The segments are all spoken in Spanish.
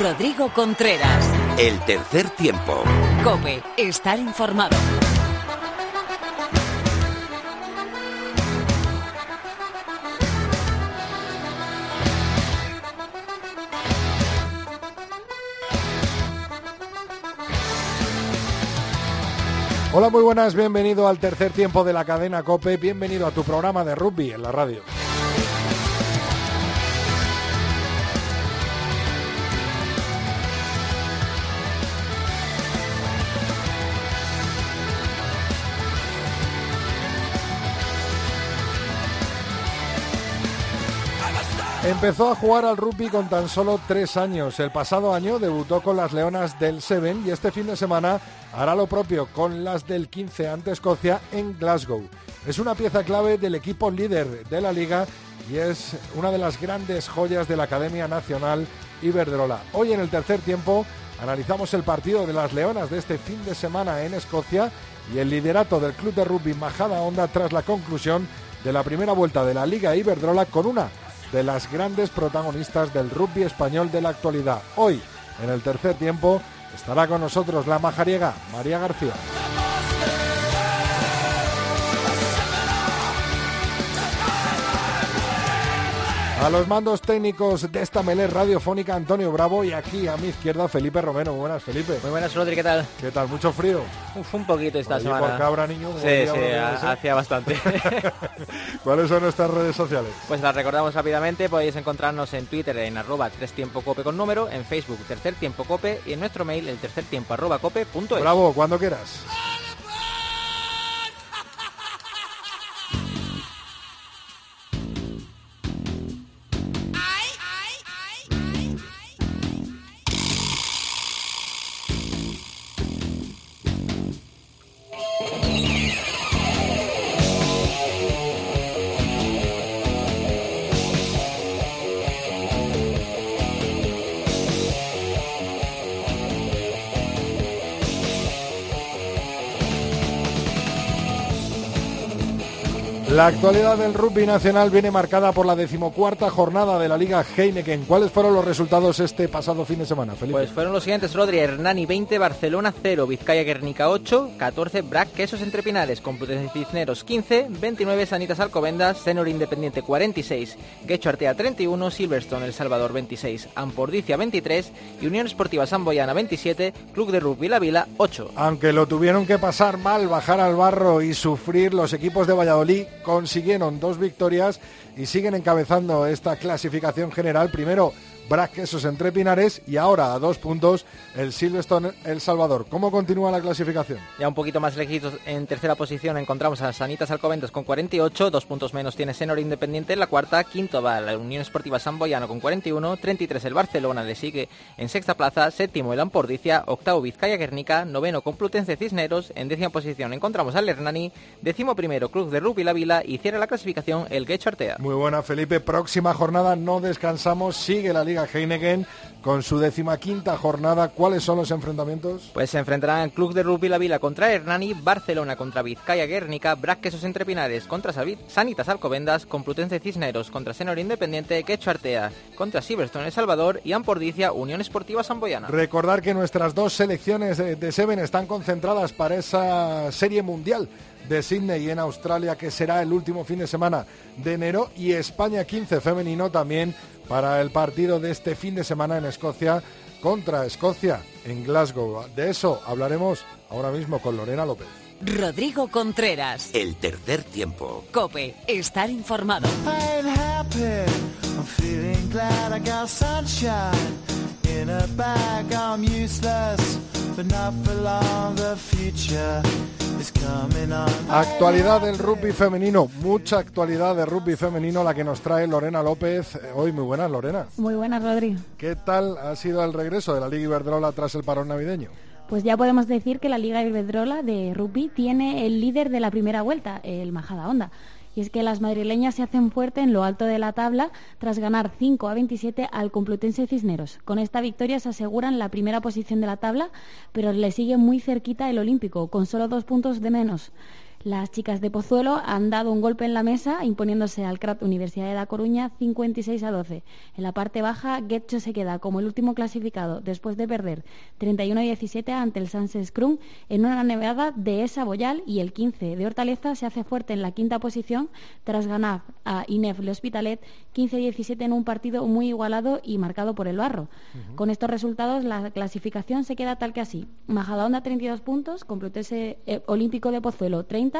Rodrigo Contreras. El tercer tiempo. Cope, estar informado. Hola, muy buenas, bienvenido al tercer tiempo de la cadena Cope, bienvenido a tu programa de rugby en la radio. Empezó a jugar al rugby con tan solo tres años. El pasado año debutó con las Leonas del Seven y este fin de semana hará lo propio con las del 15 ante Escocia en Glasgow. Es una pieza clave del equipo líder de la liga y es una de las grandes joyas de la Academia Nacional Iberdrola. Hoy en el tercer tiempo analizamos el partido de las Leonas de este fin de semana en Escocia y el liderato del club de rugby Majada Honda tras la conclusión de la primera vuelta de la Liga Iberdrola con una de las grandes protagonistas del rugby español de la actualidad. Hoy, en el tercer tiempo, estará con nosotros la majariega María García. A los mandos técnicos de esta melé radiofónica Antonio Bravo y aquí a mi izquierda Felipe Romero. Muy buenas, Felipe. Muy buenas, Rodri, ¿qué tal? ¿Qué tal? ¿Mucho frío? Un poquito esta Allí semana. por Cabra, niño, Sí, hacía bastante. ¿Cuáles son nuestras redes sociales? pues las recordamos rápidamente, podéis encontrarnos en Twitter en arroba tres tiempo cope con número, en Facebook tercer tiempo cope y en nuestro mail el tercer tiempo arroba cope punto es. Bravo, cuando quieras. La actualidad del rugby nacional viene marcada por la decimocuarta jornada de la Liga Heineken. ¿Cuáles fueron los resultados este pasado fin de semana, Felipe? Pues fueron los siguientes, Rodri, Hernani 20, Barcelona 0, Vizcaya Guernica 8, 14, Brac Quesos Entre Pinares, Complutense Cisneros 15, 29, Sanitas Alcobendas, Senor Independiente 46, Quecho Artea 31, Silverstone El Salvador 26, Ampordicia 23 y Unión Esportiva Samboyana 27, Club de Rugby La Vila 8. Aunque lo tuvieron que pasar mal, bajar al barro y sufrir, los equipos de Valladolid consiguieron dos victorias y siguen encabezando esta clasificación general. Primero, Brac Quesos entre Pinares y ahora a dos puntos el Silverstone El Salvador. ¿Cómo continúa la clasificación? Ya un poquito más lejitos, en tercera posición encontramos a Sanitas Alcobendas con 48, dos puntos menos tiene Senor Independiente en la cuarta, quinto va la Unión Esportiva Samboyano con 41, 33 el Barcelona le sigue en sexta plaza, séptimo el Ampordicia, octavo Vizcaya Guernica, noveno Complutense Cisneros, en décima posición encontramos al Hernani, décimo primero Cruz de Rugby La Vila y cierra la clasificación el Guecho Artea. Muy buena, Felipe. Próxima jornada, no descansamos. Sigue la Liga Heineken con su decimaquinta jornada. ¿Cuáles son los enfrentamientos? Pues se enfrentarán Club de Rugby La Vila contra Hernani, Barcelona contra Vizcaya Guernica, Brac Quesos Entre Pinares contra Sanitas Alcobendas, Complutense Cisneros contra Senor Independiente, Quecho Artea contra Silverstone El Salvador y Ampordicia Unión Esportiva Samboyana. Recordar que nuestras dos selecciones de, de Seven están concentradas para esa serie mundial de Sydney en Australia, que será el último fin de semana de enero, y España 15 femenino también para el partido de este fin de semana en Escocia contra Escocia en Glasgow. De eso hablaremos ahora mismo con Lorena López. Rodrigo Contreras. El tercer tiempo. Cope, estar informado. I ain't happy. I'm feeling glad I got sunshine in a bag. I'm useless, but not for long. The future is coming on. Actualidad del rugby femenino, mucha actualidad de rugby femenino la que nos trae Lorena López. Eh, Hoy muy buenas, Lorena. Muy buenas, Rodri. ¿Qué tal ha sido el regreso de la Liga Iberdrola tras el parón navideño? Pues ya podemos decir que la Liga Iberdrola de rugby tiene el líder de la primera vuelta, el Majada Honda. Y es que las madrileñas se hacen fuerte en lo alto de la tabla tras ganar 5 a 27 al Complutense Cisneros. Con esta victoria se aseguran la primera posición de la tabla, pero le sigue muy cerquita el Olímpico, con solo dos puntos de menos. Las chicas de Pozuelo han dado un golpe en la mesa imponiéndose al CRAT Universidad de La Coruña 56 a 12. En la parte baja, Getcho se queda como el último clasificado después de perder 31 a 17 ante el Sanses Krum en una nevada de esa Boyal y el 15 de Hortaleza se hace fuerte en la quinta posición tras ganar a Inef Le Hospitalet 15 a 17 en un partido muy igualado y marcado por el barro. Con estos resultados la clasificación se queda tal que así. Majadahonda 32 puntos, Complutense eh, Olímpico de Pozuelo 30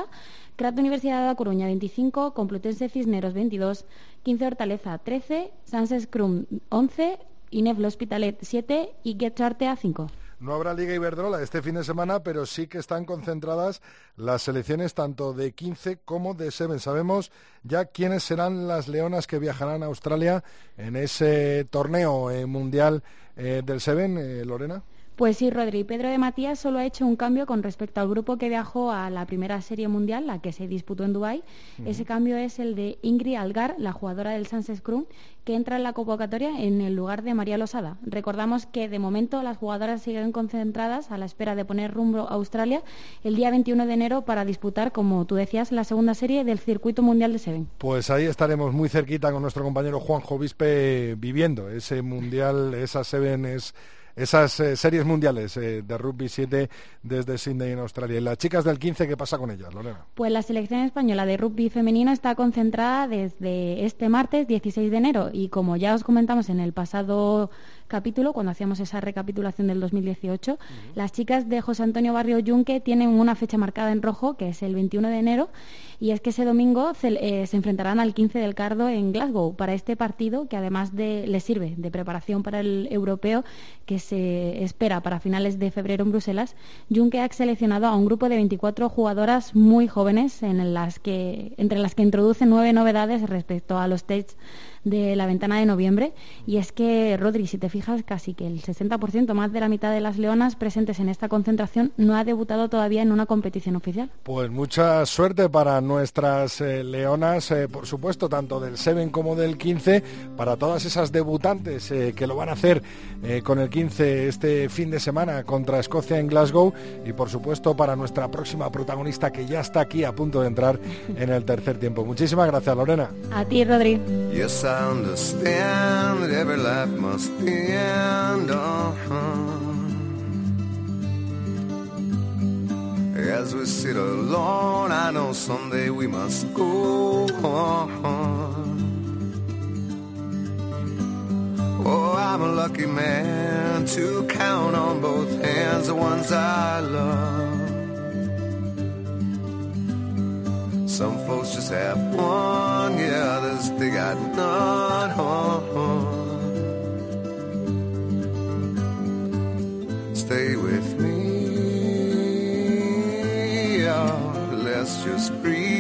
Crat Universidad de La Coruña 25, Complutense Cisneros 22, 15 Hortaleza 13, Sanses Crum 11, Inef Hospitalet 7 y a 5. No habrá Liga Iberdrola este fin de semana, pero sí que están concentradas las selecciones tanto de 15 como de 7. Sabemos ya quiénes serán las leonas que viajarán a Australia en ese torneo eh, mundial eh, del 7, eh, Lorena. Pues sí, Rodri. Pedro de Matías solo ha hecho un cambio con respecto al grupo que viajó a la primera serie mundial, la que se disputó en Dubái. Ese cambio es el de Ingrid Algar, la jugadora del Sanses Scrum, que entra en la convocatoria en el lugar de María Losada. Recordamos que de momento las jugadoras siguen concentradas a la espera de poner rumbo a Australia el día 21 de enero para disputar, como tú decías, la segunda serie del circuito mundial de Seven. Pues ahí estaremos muy cerquita con nuestro compañero Juan Jovispe viviendo ese mundial, esa Seven es esas eh, series mundiales eh, de rugby 7 desde Sydney en Australia. ¿Y las chicas del 15 qué pasa con ellas, Lorena? Pues la selección española de rugby femenino está concentrada desde este martes 16 de enero y como ya os comentamos en el pasado capítulo, cuando hacíamos esa recapitulación del 2018, las chicas de José Antonio Barrio Yunque tienen una fecha marcada en rojo, que es el 21 de enero, y es que ese domingo se, eh, se enfrentarán al 15 del Cardo en Glasgow para este partido, que además de, les sirve de preparación para el europeo que se espera para finales de febrero en Bruselas. Junque ha seleccionado a un grupo de 24 jugadoras muy jóvenes, en las que, entre las que introduce nueve novedades respecto a los tests de la ventana de noviembre. Y es que, Rodri, si te fijas, casi que el 60%, más de la mitad de las leonas presentes en esta concentración, no ha debutado todavía en una competición oficial. Pues mucha suerte para nuestras eh, leonas, eh, por supuesto, tanto del 7 como del 15, para todas esas debutantes eh, que lo van a hacer con el 15 este fin de semana contra Escocia en Glasgow y, por supuesto, para nuestra próxima protagonista que ya está aquí a punto de entrar en el tercer tiempo. Muchísimas gracias, Lorena. A ti, Rodri. I understand that every life must end. Uh-huh. As we sit alone, I know someday we must go on. Oh, I'm a lucky man to count on both hands the ones I love. Some folks just have one, yeah, others they got none. Stay with me, oh, let's just breathe.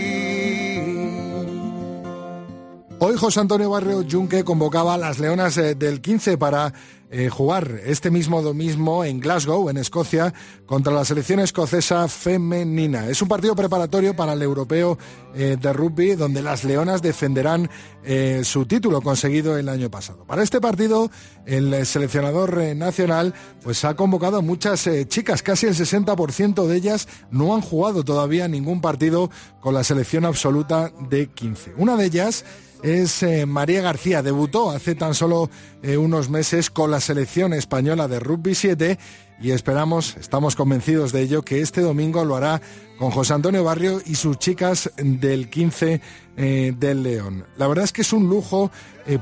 Hoy José Antonio Barrio Junque convocaba a las Leonas eh, del 15 para eh, jugar este mismo domingo en Glasgow, en Escocia, contra la selección escocesa femenina. Es un partido preparatorio para el europeo eh, de rugby, donde las leonas defenderán eh, su título conseguido el año pasado. Para este partido, el seleccionador nacional pues, ha convocado a muchas chicas, casi el 60% de ellas no han jugado todavía ningún partido con la selección absoluta de 15. Una de ellas es eh, María García. Debutó hace tan solo eh, unos meses con la selección española de rugby 7 y esperamos, estamos convencidos de ello, que este domingo lo hará con José Antonio Barrio y sus chicas del 15 eh, del León. La verdad es que es un lujo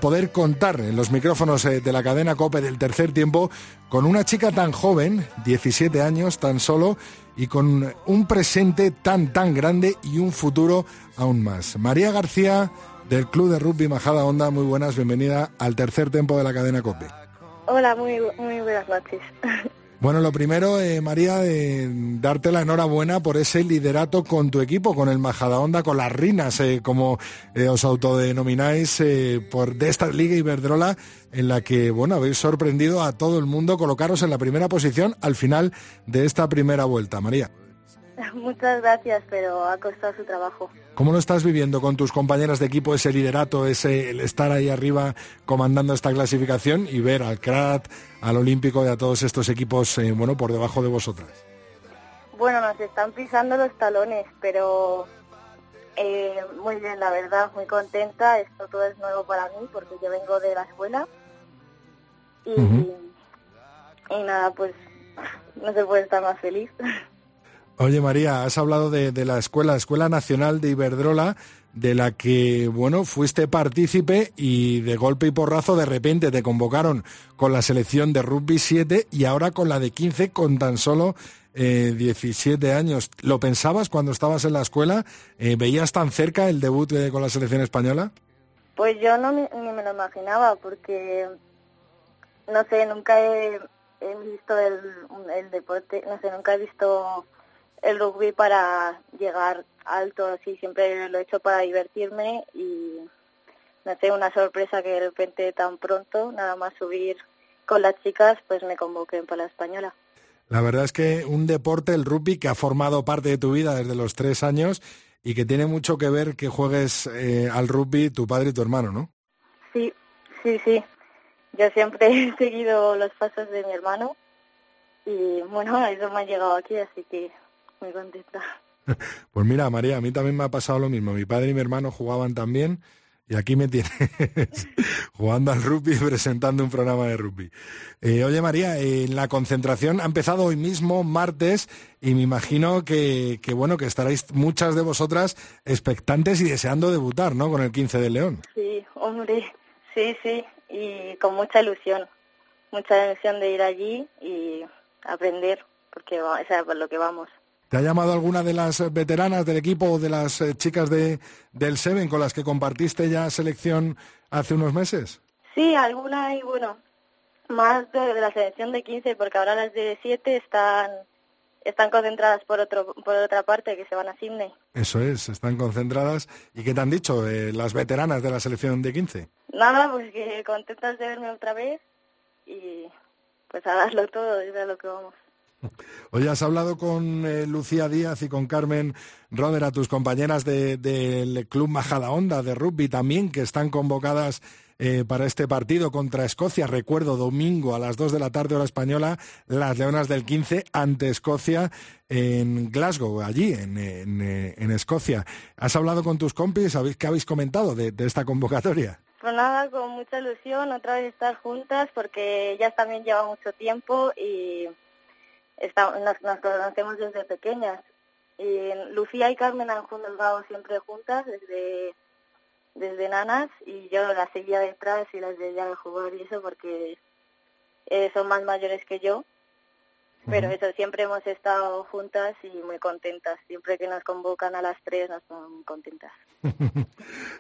poder contar en los micrófonos de la cadena COPE del tercer tiempo con una chica tan joven, 17 años tan solo, y con un presente tan tan grande y un futuro aún más. María García del Club de Rugby Majada Onda. Muy buenas, bienvenida al tercer tiempo de la cadena COPE. Hola, muy, muy buenas noches. Bueno, lo primero, eh, María, de darte la enhorabuena por ese liderato con tu equipo, con el Majadahonda, con las Rinas, eh, como eh, os autodenomináis, por de esta Liga Iberdrola, en la que, bueno, habéis sorprendido a todo el mundo colocaros en la primera posición al final de esta primera vuelta. María. Muchas gracias, pero ha costado su trabajo. ¿Cómo lo estás viviendo con tus compañeras de equipo, ese liderato, ese el estar ahí arriba comandando esta clasificación y ver al CRAT, al Olímpico y a todos estos equipos, eh, bueno, por debajo de vosotras? Bueno, nos están pisando los talones, pero eh, muy bien, la verdad, muy contenta. Esto todo es nuevo para mí porque yo vengo de la escuela. Y, y nada, pues no se puede estar más feliz. Oye María, has hablado de, la escuela, Escuela Nacional de Iberdrola, de la que, bueno, fuiste partícipe y de golpe y porrazo de repente te convocaron con la selección de rugby 7 y ahora con la de 15 con tan solo eh, 17 años. ¿Lo pensabas cuando estabas en la escuela? Eh, ¿Veías tan cerca el debut eh, con la selección española? Pues yo no ni me lo imaginaba porque, no sé, nunca he, visto el deporte, no sé, nunca he visto el rugby para llegar alto, así siempre lo he hecho para divertirme y no sé, una sorpresa que de repente tan pronto, nada más subir con las chicas, pues me convoquen para la española. La verdad es que un deporte, el rugby, que ha formado parte de tu vida desde los tres años y que tiene mucho que ver que juegues eh, al rugby tu padre y tu hermano, ¿no? Sí, sí, sí. Yo siempre he seguido los pasos de mi hermano y bueno, eso me ha llegado aquí, así que muy contenta. Pues mira, María, a mí también me ha pasado lo mismo. Mi padre y mi hermano jugaban también y aquí me tienes jugando al rugby y presentando un programa de rugby. Eh, oye María, eh, la concentración ha empezado hoy mismo, martes, y me imagino que, que, bueno, que estaréis muchas de vosotras expectantes y deseando debutar, ¿no? Con el 15 de León. Sí, hombre, sí, sí, y con mucha ilusión, mucha ilusión de ir allí y aprender, porque es a lo que vamos. ¿Te ha llamado alguna de las veteranas del equipo o de las eh, chicas de, del Seven con las que compartiste ya selección hace unos meses? Sí, alguna y bueno, más de, de, la selección de 15 porque ahora las de 7 están están concentradas por otro por otra parte que se van a Sydney. Eso es, están concentradas. ¿Y qué te han dicho eh, las veteranas de la selección de 15? Nada, pues que contentas de verme otra vez y pues a darlo todo, es a lo que vamos. Oye, has hablado con eh, Lucía Díaz y con Carmen Roder, a tus compañeras del de, Club Majadahonda de rugby también, que están convocadas eh, para este partido contra Escocia. Recuerdo, domingo a las 2 de la tarde hora española, las Leonas del 15 ante Escocia en Glasgow, allí, en, en, Escocia. ¿Has hablado con tus compis? ¿Qué habéis comentado de, de esta convocatoria? Pues nada, con mucha ilusión, otra vez estar juntas, porque ellas también llevan mucho tiempo y Está, nos, nos, conocemos desde pequeñas. Y Lucía y Carmen han jugado siempre juntas desde desde nanas y yo las seguía detrás y las veía jugar y eso porque eh, son más mayores que yo. Pero eso, siempre hemos estado juntas y muy contentas. Siempre que nos convocan a las tres nos muy contentas.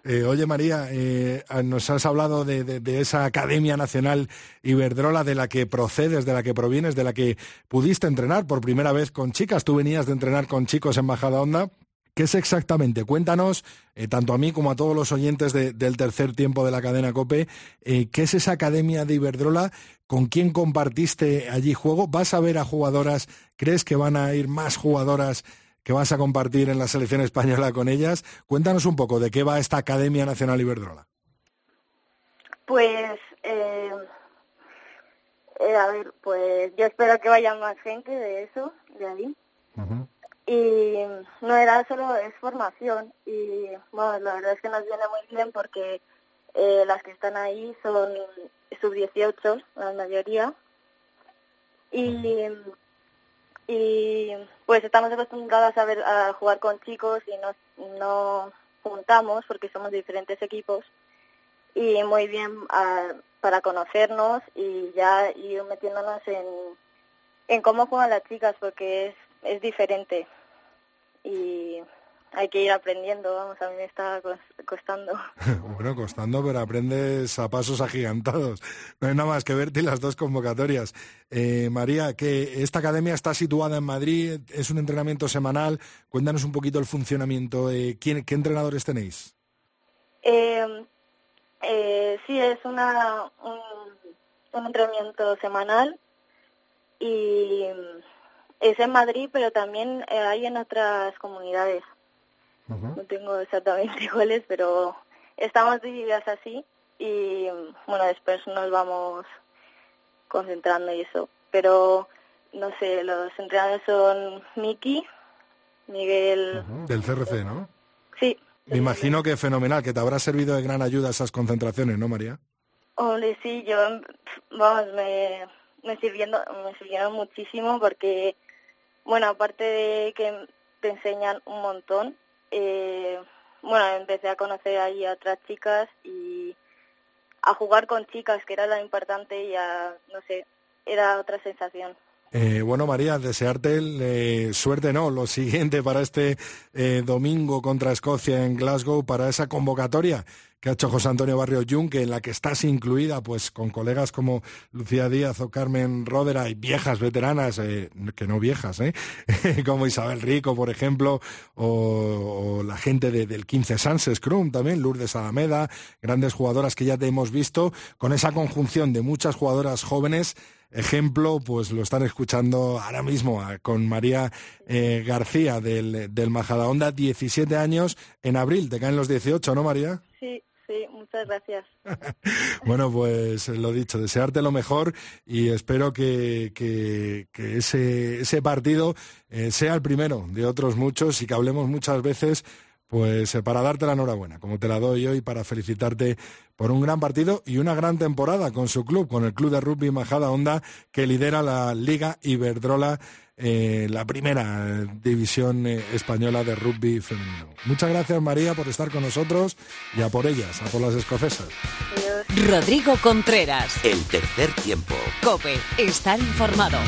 eh, oye María, eh, nos has hablado de, de, de, esa Academia Nacional Iberdrola de la que procedes, de la que provienes, de la que pudiste entrenar por primera vez con chicas. Tú venías de entrenar con chicos en Bajada Onda. ¿Qué es exactamente? Cuéntanos, eh, tanto a mí como a todos los oyentes de, del tercer tiempo de la cadena COPE, eh, ¿qué es esa Academia de Iberdrola? ¿Con quién compartiste allí juego? ¿Vas a ver a jugadoras? ¿Crees que van a ir más jugadoras que vas a compartir en la selección española con ellas? Cuéntanos un poco de qué va esta Academia Nacional Iberdrola. Pues, eh, a ver, pues yo espero que vaya más gente de eso, de ahí. Uh -huh y no era solo es formación y bueno la verdad es que nos viene muy bien porque eh, las que están ahí son sub 18 la mayoría. Y y pues estamos acostumbradas a ver a jugar con chicos y nos no juntamos porque somos diferentes equipos. Y muy bien a, para conocernos y ya ir metiéndonos en en cómo juegan las chicas porque es es diferente y hay que ir aprendiendo, vamos, a mí me está costando. bueno, costando, pero aprendes a pasos agigantados. No hay nada más que verte las dos convocatorias. Eh, María, que esta academia está situada en Madrid, es un entrenamiento semanal. Cuéntanos un poquito el funcionamiento. Eh, ¿quién, ¿Qué entrenadores tenéis? Eh, eh, sí, es una, un, un entrenamiento semanal y es en Madrid, pero también eh, hay en otras comunidades. Uh -huh. No tengo exactamente cuáles, pero estamos divididas así y bueno, después nos vamos concentrando y eso. Pero no sé, los entrenadores son Miki, Miguel... Del CRC, ¿no? Sí. Me imagino que fenomenal, que te habrá servido de gran ayuda esas concentraciones, ¿no, María? Hombre, sí, yo, vamos, me, me, sirviendo, me sirvieron muchísimo porque, bueno, aparte de que te enseñan un montón, eh, bueno, empecé a conocer ahí a otras chicas y a jugar con chicas, que era lo importante y a, no sé, era otra sensación. Eh, bueno, María, desearte eh, suerte, ¿no? Lo siguiente para este eh, domingo contra Escocia en Glasgow, para esa convocatoria que ha hecho José Antonio Barrio Junque, en la que estás incluida, pues con colegas como Lucía Díaz o Carmen Rodera y viejas veteranas, que no viejas, ¿eh? como Isabel Rico, por ejemplo, o, la gente del 15 Sans Scrum también, Lourdes Alameda, grandes jugadoras que ya te hemos visto, con esa conjunción de muchas jugadoras jóvenes ejemplo, pues lo están escuchando ahora mismo con María eh, García del, del Majadahonda, 17 años, en abril, te caen los 18, ¿no, María? Sí, sí, muchas gracias. bueno, pues lo dicho, desearte lo mejor y espero que, que, ese, ese partido eh, sea el primero de otros muchos y que hablemos muchas veces pues eh, para darte la enhorabuena, como te la doy hoy, para felicitarte por un gran partido y una gran temporada con su club, con el Club de Rugby Majada Honda, que lidera la Liga Iberdrola, eh, la primera división eh, española de rugby femenino. Muchas gracias, María, por estar con nosotros y a por ellas, a por las escocesas. Rodrigo Contreras. El tercer tiempo. Cope, estar informado.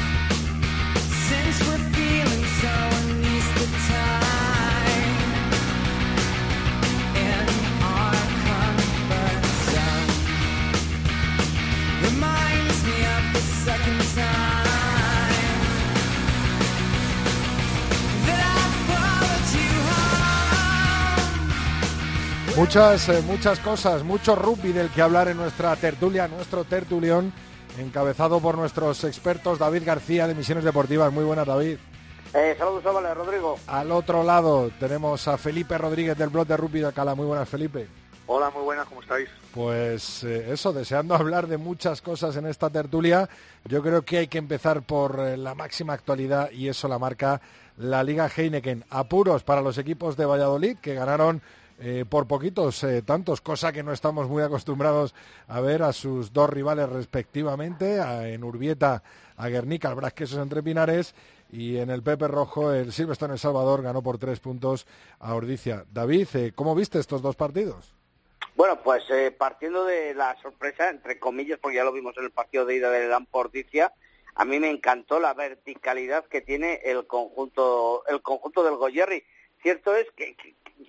Muchas, eh, muchas cosas, mucho rugby del que hablar en nuestra tertulia, nuestro tertulión, encabezado por nuestros expertos David García de Misiones Deportivas. Muy buenas, David. Eh, saludos, vale, Rodrigo. Al otro lado tenemos a Felipe Rodríguez del blog de Rugby de Alcalá. Muy buenas, Felipe. Hola, muy buenas, ¿cómo estáis? Pues eh, eso, deseando hablar de muchas cosas en esta tertulia, yo creo que hay que empezar por eh, la máxima actualidad y eso la marca la Liga Heineken. Apuros para los equipos de Valladolid que ganaron eh, por poquitos eh, tantos, cosa que no estamos muy acostumbrados a ver a sus dos rivales respectivamente, en Urbieta a Guernica, al Brasquesos entre Pinares y en el Pepe Rojo el Silvestre en El Salvador ganó por tres puntos a Ordicia. David, eh, ¿cómo viste estos dos partidos? Bueno, pues partiendo de la sorpresa, entre comillas, porque ya lo vimos en el partido de ida del Ordicia, a mí me encantó la verticalidad que tiene el conjunto, el conjunto del Goyerri. Cierto es que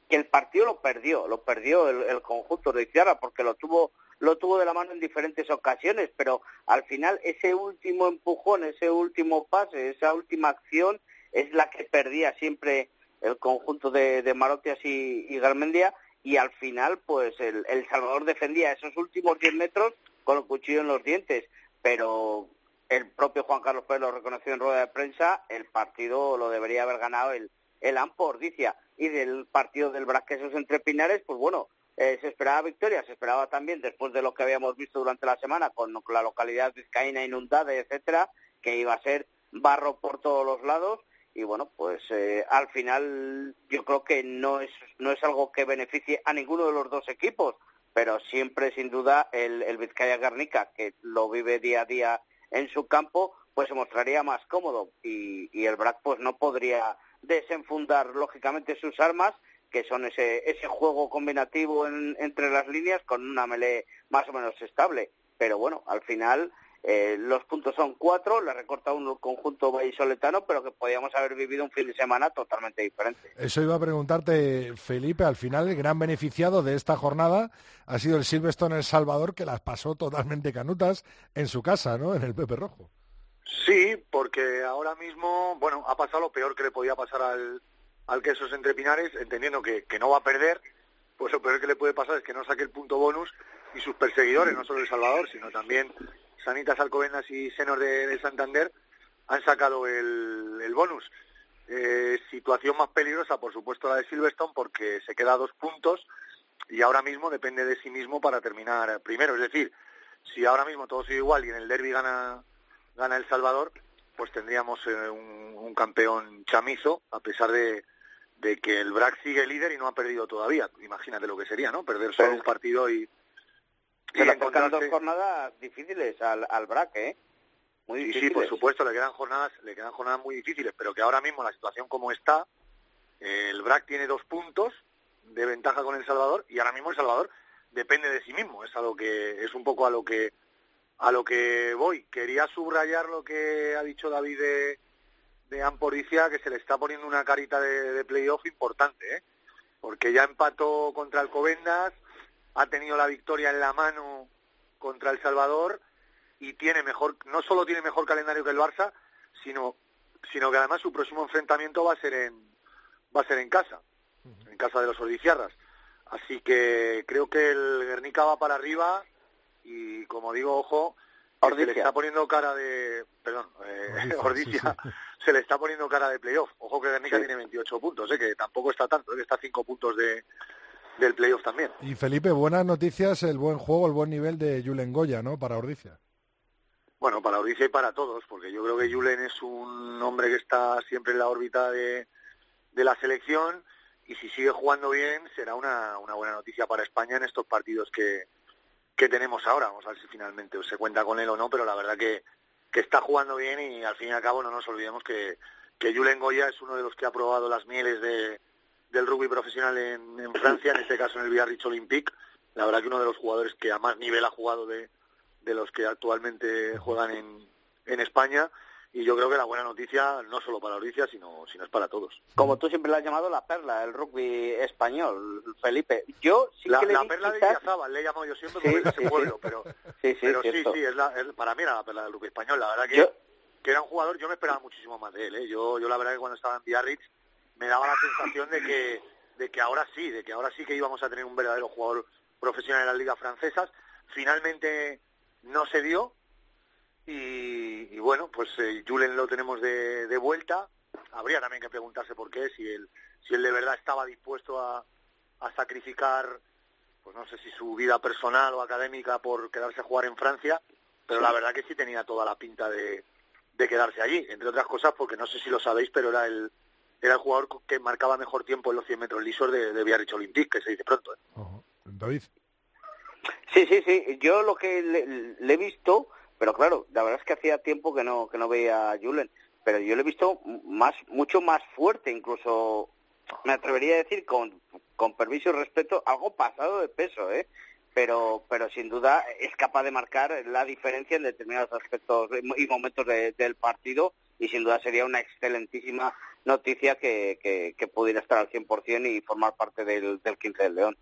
el partido lo perdió, lo perdió el, conjunto de Izquierda porque lo tuvo lo tuvo de la mano en diferentes ocasiones, pero al final ese último empujón, ese último pase, esa última acción es la que perdía siempre el conjunto de, de Marotias y, y, Garmendia y al final pues el, el Salvador defendía esos últimos 10 metros con el cuchillo en los dientes, pero el propio Juan Carlos Pérez lo reconoció en rueda de prensa, el partido lo debería haber ganado el, el Ampordicia y del partido del Brasquesos entre Pinares, pues bueno, eh, se esperaba victoria, se esperaba también después de lo que habíamos visto durante la semana con la localidad vizcaína inundada, etcétera, que iba a ser barro por todos los lados y bueno, pues eh, al final yo creo que no es no es algo que beneficie a ninguno de los dos equipos, pero siempre sin duda el, el Vizcaya Garnica que lo vive día a día en su campo, pues se mostraría más cómodo y, y el Brac pues no podría desenfundar lógicamente sus armas, que son ese, ese juego combinativo entre las líneas con una melee más o menos estable. Pero bueno, al final eh, los puntos son cuatro, le recorta un conjunto vallisoletano, pero que podíamos haber vivido un fin de semana totalmente diferente. Eso iba a preguntarte, Felipe, al final el gran beneficiado de esta jornada ha sido el Silverstone El Salvador, que las pasó totalmente canutas en su casa, ¿no? En el Pepe Rojo. Sí, porque ahora mismo, bueno, ha pasado lo peor que le podía pasar al, al Quesos entre Pinares, entendiendo que, que no va a perder, pues lo peor que le puede pasar es que no saque el punto bonus y sus perseguidores, no solo El Salvador, sino también Sanitas Alcobendas y Senor de, Santander, han sacado el, el bonus. Eh, situación más peligrosa, por supuesto, la de Silverstone, porque se queda dos puntos y ahora mismo depende de sí mismo para terminar primero. Es decir, si ahora mismo todo sigue igual y en el derby gana gana El Salvador, pues tendríamos eh, un, un, campeón chamizo, a pesar de, de que el BRAC sigue líder y no ha perdido todavía. Imagínate lo que sería, ¿no? Perder solo un partido y... Se le encontrarse... dos jornadas difíciles al, al BRAC, ¿eh? Muy sí, sí, por supuesto, le quedan jornadas, le quedan jornadas muy difíciles, pero que ahora mismo la situación como está, el BRAC tiene dos puntos de ventaja con El Salvador y ahora mismo El Salvador depende de sí mismo, es a lo que es un poco a lo que a lo que voy. Quería subrayar lo que ha dicho David de, de Amporicia, que se le está poniendo una carita de, de playoff importante, ¿eh? porque ya empató contra el Covendas, ha tenido la victoria en la mano contra El Salvador y tiene mejor, no solo tiene mejor calendario que el Barça, sino, sino que además su próximo enfrentamiento va a ser en, va a ser en casa, en casa de los Ordiciarras. Así que creo que el Guernica va para arriba y como digo, ojo, se le está poniendo cara de, perdón, eh, Ordicia, se le está poniendo cara de playoff. Ojo que Guernica tiene 28 puntos, eh, que tampoco está tanto, eh, que está a 5 puntos de, del playoff también. Y Felipe, buenas noticias, el buen juego, el buen nivel de Julen Goya, ¿no? Para Ordicia. Bueno, para Ordicia y para todos, porque yo creo que Julen es un hombre que está siempre en la órbita de, de la selección y si sigue jugando bien será una, una buena noticia para España en estos partidos que, que tenemos ahora. Vamos a ver si finalmente se cuenta con él o no, pero la verdad que, que está jugando bien y al fin y al cabo no nos olvidemos que, que Julen Goya es uno de los que ha probado las mieles de, del rugby profesional en, en Francia, en este caso en el Biarritz Olympique. La verdad que uno de los jugadores que a más nivel ha jugado de, de los que actualmente juegan en, en España y yo creo que la buena noticia no solo para Oricia sino sino es para todos. Como tú siempre la has llamado la perla el rugby español Felipe. Yo sí la, que le la perla de Villazábal le he llamado yo siempre porque sí, es ese pueblo pero sí sí, pero sí, sí es la, es, para mí era la perla del rugby español. La verdad que, yo... que era un jugador yo me esperaba muchísimo más de él ¿eh? yo yo la verdad que cuando estaba en Biarritz me daba la sensación de que de que ahora sí de que ahora sí que íbamos a tener un verdadero jugador profesional en las ligas francesas. Finalmente no se dio y, y bueno, pues eh, Julen lo tenemos de, de, vuelta. Habría también que preguntarse por qué, si él, si él de verdad estaba dispuesto a, a sacrificar, pues no sé si su vida personal o académica por quedarse a jugar en Francia, pero sí. la verdad que sí tenía toda la pinta de, de quedarse allí, entre otras cosas porque no sé si lo sabéis, pero era el, era el jugador que marcaba mejor tiempo en los 100 metros lisos de, de Biarritz Olympique, que se dice pronto. ¿eh? Uh -huh. David. Sí, sí, sí. Yo lo que le, le, he visto, pero claro, la verdad es que hacía tiempo que no que no veía a Julen, pero yo le he visto más mucho más fuerte, incluso me atrevería a decir con, con permiso y respeto, algo pasado de peso, ¿eh? Pero, pero sin duda es capaz de marcar la diferencia en determinados aspectos y momentos de, del partido y sin duda sería una excelentísima noticia que, que, que pudiera estar al 100% y formar parte del, del 15 del León.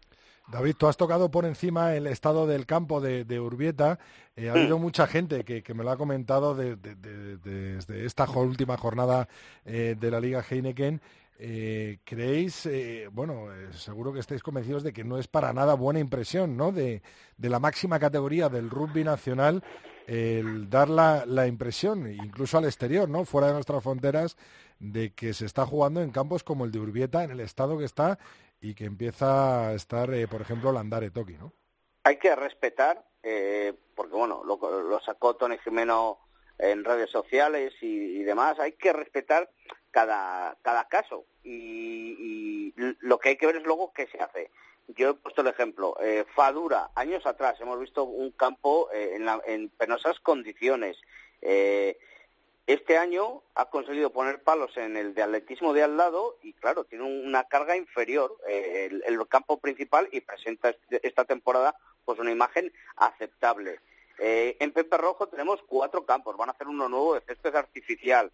David, tú has tocado por encima el estado del campo de, de Urbieta. Eh, ha habido mucha gente que, que me lo ha comentado desde de, de, de, esta última jornada eh, de la Liga Heineken. Eh, ¿Creéis, bueno, seguro que estáis convencidos de que no es para nada buena impresión, ¿no? De, de la máxima categoría del rugby nacional, el dar la, la, impresión, incluso al exterior, ¿no? Fuera de nuestras fronteras, de que se está jugando en campos como el de Urbieta, en el estado que está, y que empieza a estar, eh, por ejemplo, Landare Toki, ¿no? Hay que respetar, eh, porque bueno, lo, lo, sacó Tony Jimeno en redes sociales y, y, demás, hay que respetar cada, cada caso y, y, lo que hay que ver es luego qué se hace. Yo he puesto el ejemplo, eh, Fadura, años atrás hemos visto un campo eh, en, la, en penosas condiciones. Eh, este año ha conseguido poner palos en el de atletismo de al lado y claro, tiene una carga inferior eh, el, campo principal y presenta esta temporada pues una imagen aceptable. Eh, en Pepe Rojo tenemos cuatro campos, van a hacer uno nuevo de césped artificial.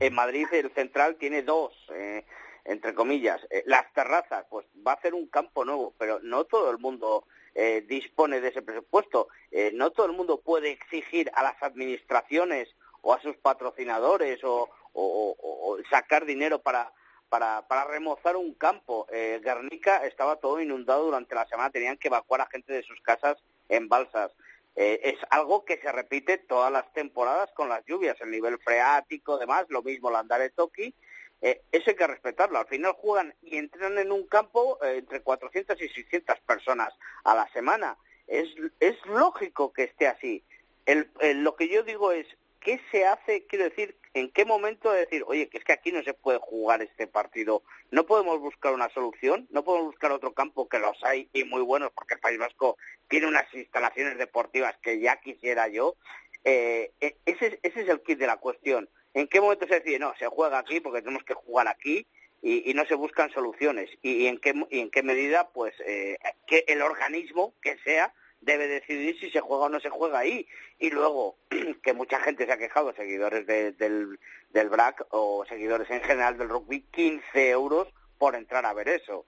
En Madrid el central tiene dos, eh, entre comillas. Eh, las terrazas, pues va a hacer un campo nuevo, pero no todo el mundo eh, dispone de ese presupuesto. No todo el mundo puede exigir a las administraciones o a sus patrocinadores o, o, sacar dinero para, para, para remozar un campo. Eh, Guernica estaba todo inundado durante la semana, tenían que evacuar a gente de sus casas en balsas. Eh, es algo que se repite todas las temporadas con las lluvias, el nivel freático, demás, lo mismo el andar de Toki. Eh, eso hay que respetarlo. Al final juegan y entrenan en un campo eh, entre 400 y 600 personas a la semana. Es, es lógico que esté así. El, el, lo que yo digo es, ¿qué se hace? Quiero decir, en qué momento decir, oye, que es que aquí no se puede jugar este partido, no podemos buscar una solución, no podemos buscar otro campo que los hay y muy buenos, porque el País Vasco tiene unas instalaciones deportivas que ya quisiera yo. Eh, e, ese, ese es el kit de la cuestión. ¿En qué momento se decide, no, se juega aquí porque tenemos que jugar aquí y, no se buscan soluciones? ¿Y, en, qué, y en qué medida, pues, eh, que el organismo que sea debe decidir si se juega o no se juega ahí. Y luego, que mucha gente se ha quejado, seguidores del, del BRAC o seguidores en general del rugby, 15 euros por entrar a ver eso.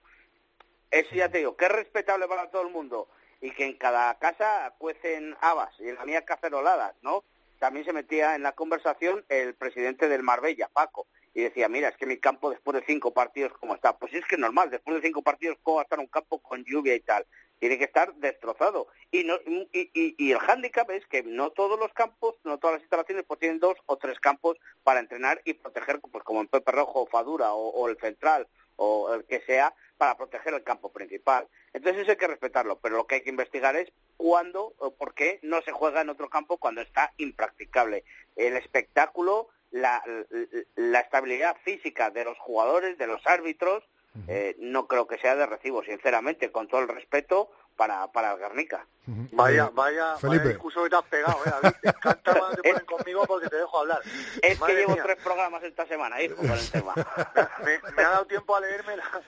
Eso ya te digo, que es respetable para todo el mundo y que en cada casa cuecen habas y en la mía caceroladas, ¿no? También se metía en la conversación el presidente del Marbella, Paco, y decía, mira, es que mi campo después de cinco partidos, ¿cómo está? Pues es que es normal, después de cinco partidos, ¿cómo va a estar un campo con lluvia y tal? Tiene que estar destrozado. Y, no, y, y, el hándicap es que no todos los campos, no todas las instalaciones, pues tienen dos o tres campos para entrenar y proteger, pues como en Pepe Rojo, Fadura o, el Central o el que sea, para proteger el campo principal. Entonces eso hay que respetarlo, pero lo que hay que investigar es cuándo o por qué no se juega en otro campo cuando está impracticable. El espectáculo, la, la estabilidad física de los jugadores, de los árbitros, eh, no creo que sea de recibo, sinceramente, con todo el respeto para, para el Guernica. Vaya, vaya, vaya discurso que te has pegado, ¿eh, David? Te encanta cuando te ponen conmigo porque te dejo hablar. Es que llevo tres programas esta semana, hijo, con el tema. me, ha dado tiempo a leerme la,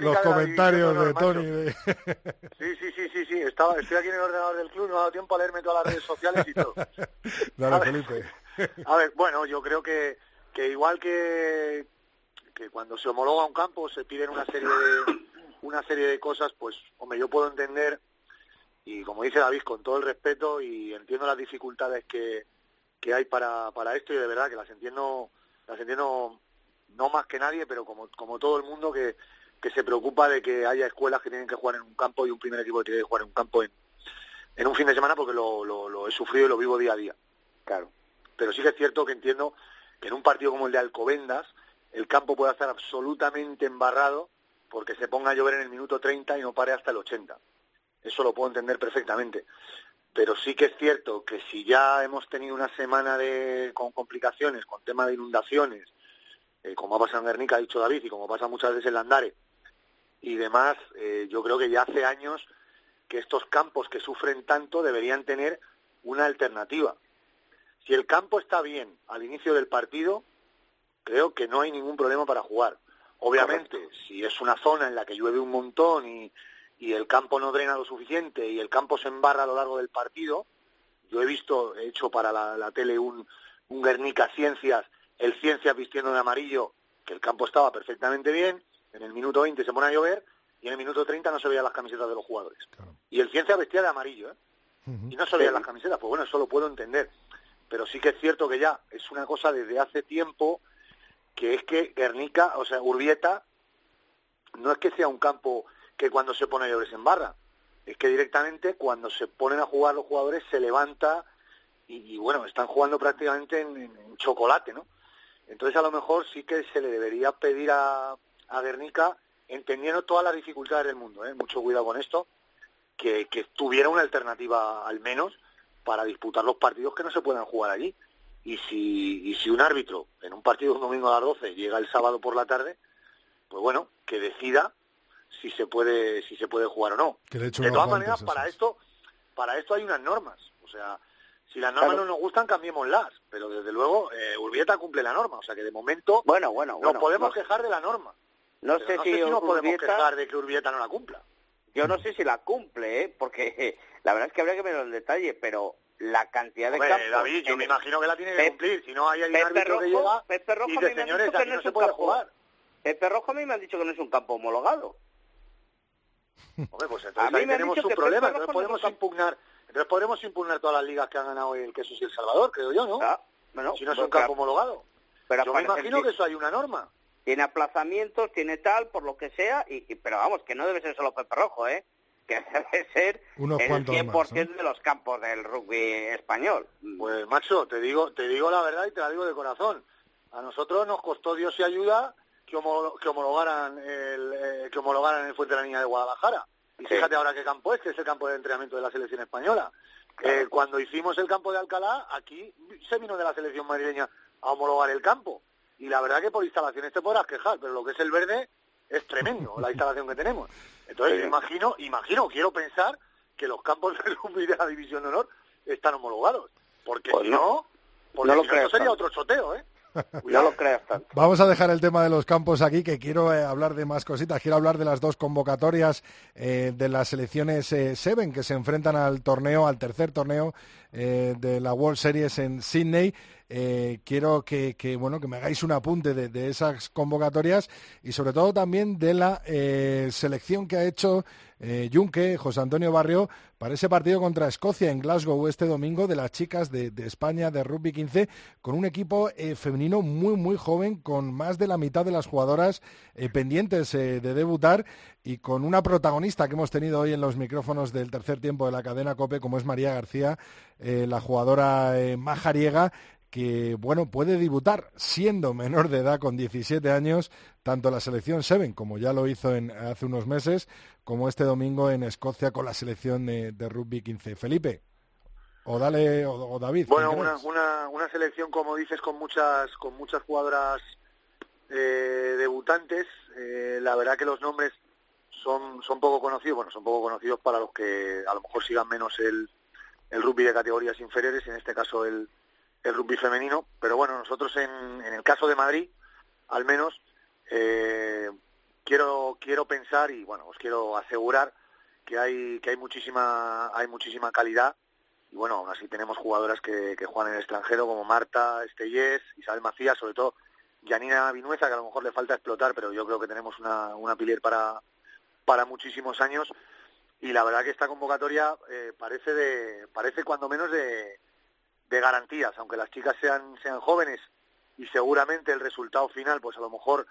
los comentarios de, Tony. Sí, sí, sí, sí, sí. Estaba, estoy aquí en el ordenador del club, no me ha dado tiempo a leerme todas las redes sociales y todo. Dale, a Felipe. a ver, bueno, yo creo que, que igual que, que cuando se homologa un campo se piden una serie de una serie de cosas, pues hombre, yo puedo entender y como dice David con todo el respeto y entiendo las dificultades que, que hay para, para esto y de verdad que las entiendo las entiendo no más que nadie, pero como como todo el mundo que que se preocupa de que haya escuelas que tienen que jugar en un campo y un primer equipo que tiene que jugar en un campo en, en un fin de semana porque lo, lo, lo he sufrido y lo vivo día a día. Claro. Pero sí que es cierto que entiendo que en un partido como el de Alcobendas, el campo puede estar absolutamente embarrado porque se ponga a llover en el minuto 30 y no pare hasta el 80. Eso lo puedo entender perfectamente. Pero sí que es cierto que si ya hemos tenido una semana de, con complicaciones, con tema de inundaciones, eh, como ha pasado en Guernica, ha dicho David, y como pasa muchas veces en Landare, y demás, eh, yo creo que ya hace años que estos campos que sufren tanto deberían tener una alternativa. Si el campo está bien al inicio del partido, creo que no hay ningún problema para jugar. Obviamente, si es una zona en la que llueve un montón y, y el campo no drena lo suficiente y el campo se embarra a lo largo del partido, yo he visto, he hecho para la, tele un, un Guernica Ciencias, el Ciencias vistiendo de amarillo, que el campo estaba perfectamente bien, en el minuto 20 se pone a llover y en el minuto 30 no se veían las camisetas de los jugadores. Y el Ciencias vestía de amarillo, ¿eh? Y no se veían las camisetas, pues bueno, eso lo puedo entender. Pero sí que es cierto que ya es una cosa desde hace tiempo que es que Guernica, o sea, Urbieta, no es que sea un campo que cuando se pone llover se embarra, es que directamente cuando se ponen a jugar los jugadores se levanta y, bueno, están jugando prácticamente en, chocolate, ¿no? Entonces a lo mejor sí que se le debería pedir a, a Guernica, entendiendo todas las dificultades del mundo, ¿eh? mucho cuidado con esto, que, que tuviera una alternativa al menos para disputar los partidos que no se puedan jugar allí. Y si, y si un árbitro en un partido un domingo a las 12 llega el sábado por la tarde, pues bueno, que decida si se puede si se puede jugar o no. de todas maneras, para esto para esto hay unas normas. O sea, si las normas no nos gustan, cambiémoslas. Pero desde luego, eh, Urbieta cumple la norma. O sea que de momento bueno, bueno, nos podemos quejar de la norma. No sé, si, nos podemos quejar de que Urbieta no la cumpla. Yo no sé si la cumple, ¿eh? porque la verdad es que habría que ver el detalle, pero la cantidad de campos... David, yo me imagino que la tiene que cumplir, si no hay un árbitro que llega Pepe Rojo y de señores, que no, se puede jugar. Pepe Rojo a mí me han dicho que no es un campo homologado. Hombre, pues entonces ahí tenemos un problema, entonces podemos impugnar... Entonces podremos impugnar todas las ligas que han ganado el Queso y El Salvador, creo yo, ¿no? Ah, si no es un campo homologado. Pero yo me imagino que eso hay una norma. Tiene aplazamientos, tiene tal, por lo que sea, y, pero vamos, que no debe ser solo Pepe Rojo, ¿eh? Que debe ser el 100% de los campos del rugby español. Pues macho, te digo, te digo la verdad y te la digo de corazón. A nosotros nos costó Dios y ayuda que, homologaran el eh, que homologaran el Fuente de la Niña de Guadalajara. Y fíjate ahora qué campo es, que es el campo de entrenamiento de la selección española. Eh, cuando hicimos el campo de Alcalá, aquí se vino de la selección madrileña a homologar el campo. Y la verdad que por instalaciones te podrás quejar, pero lo que es el verde es tremendo, la instalación que tenemos. Entonces, imagino, imagino, quiero pensar que los campos de rugby de la División de Honor están homologados. Porque Pues si no. no, porque No lo si creo sería tanto. otro choteo, ¿eh? No lo creas tanto. Vamos a dejar el tema de los campos aquí, que quiero eh, hablar de más cositas. Quiero hablar de las dos convocatorias eh, de las selecciones eh, Seven que se enfrentan al torneo, al tercer torneo eh, de la World Series en Sydney. Eh, quiero que, bueno que me hagáis un apunte de, esas convocatorias y sobre todo también de la eh, selección que ha hecho eh, Junque, José Antonio Barrio, para ese partido contra Escocia en Glasgow este domingo de las chicas de, de España de rugby 15 con un equipo femenino muy muy joven con más de la mitad de las jugadoras pendientes de debutar y con una protagonista que hemos tenido hoy en los micrófonos del tercer tiempo de la cadena COPE como es María García, eh, la jugadora eh, majariega que bueno puede debutar siendo menor de edad con 17 años tanto la selección Seven como ya lo hizo en, hace unos meses como este domingo en Escocia con la selección de, de rugby 15 Felipe o dale o, o David Bueno, ¿quién una, una, una selección, como dices, con muchas, con muchas jugadoras eh, debutantes. Eh, la verdad que los nombres son, son poco conocidos, bueno, son poco conocidos para los que a lo mejor sigan menos el, el rugby de categorías inferiores, en este caso el, el rugby femenino. Pero bueno, nosotros en, en el caso de Madrid, al menos, eh, quiero, quiero pensar y bueno, os quiero asegurar que hay, que hay muchísima, hay muchísima calidad y bueno, aún así tenemos jugadoras que, que juegan en el extranjero como Marta Estellés, Isabel Macías, sobre todo Janina Vinueza, que a lo mejor le falta explotar, pero yo creo que tenemos una, una pilier para, para muchísimos años y la verdad que esta convocatoria eh, parece de parece cuando menos de, garantías, aunque las chicas sean sean jóvenes y seguramente el resultado final pues a lo mejor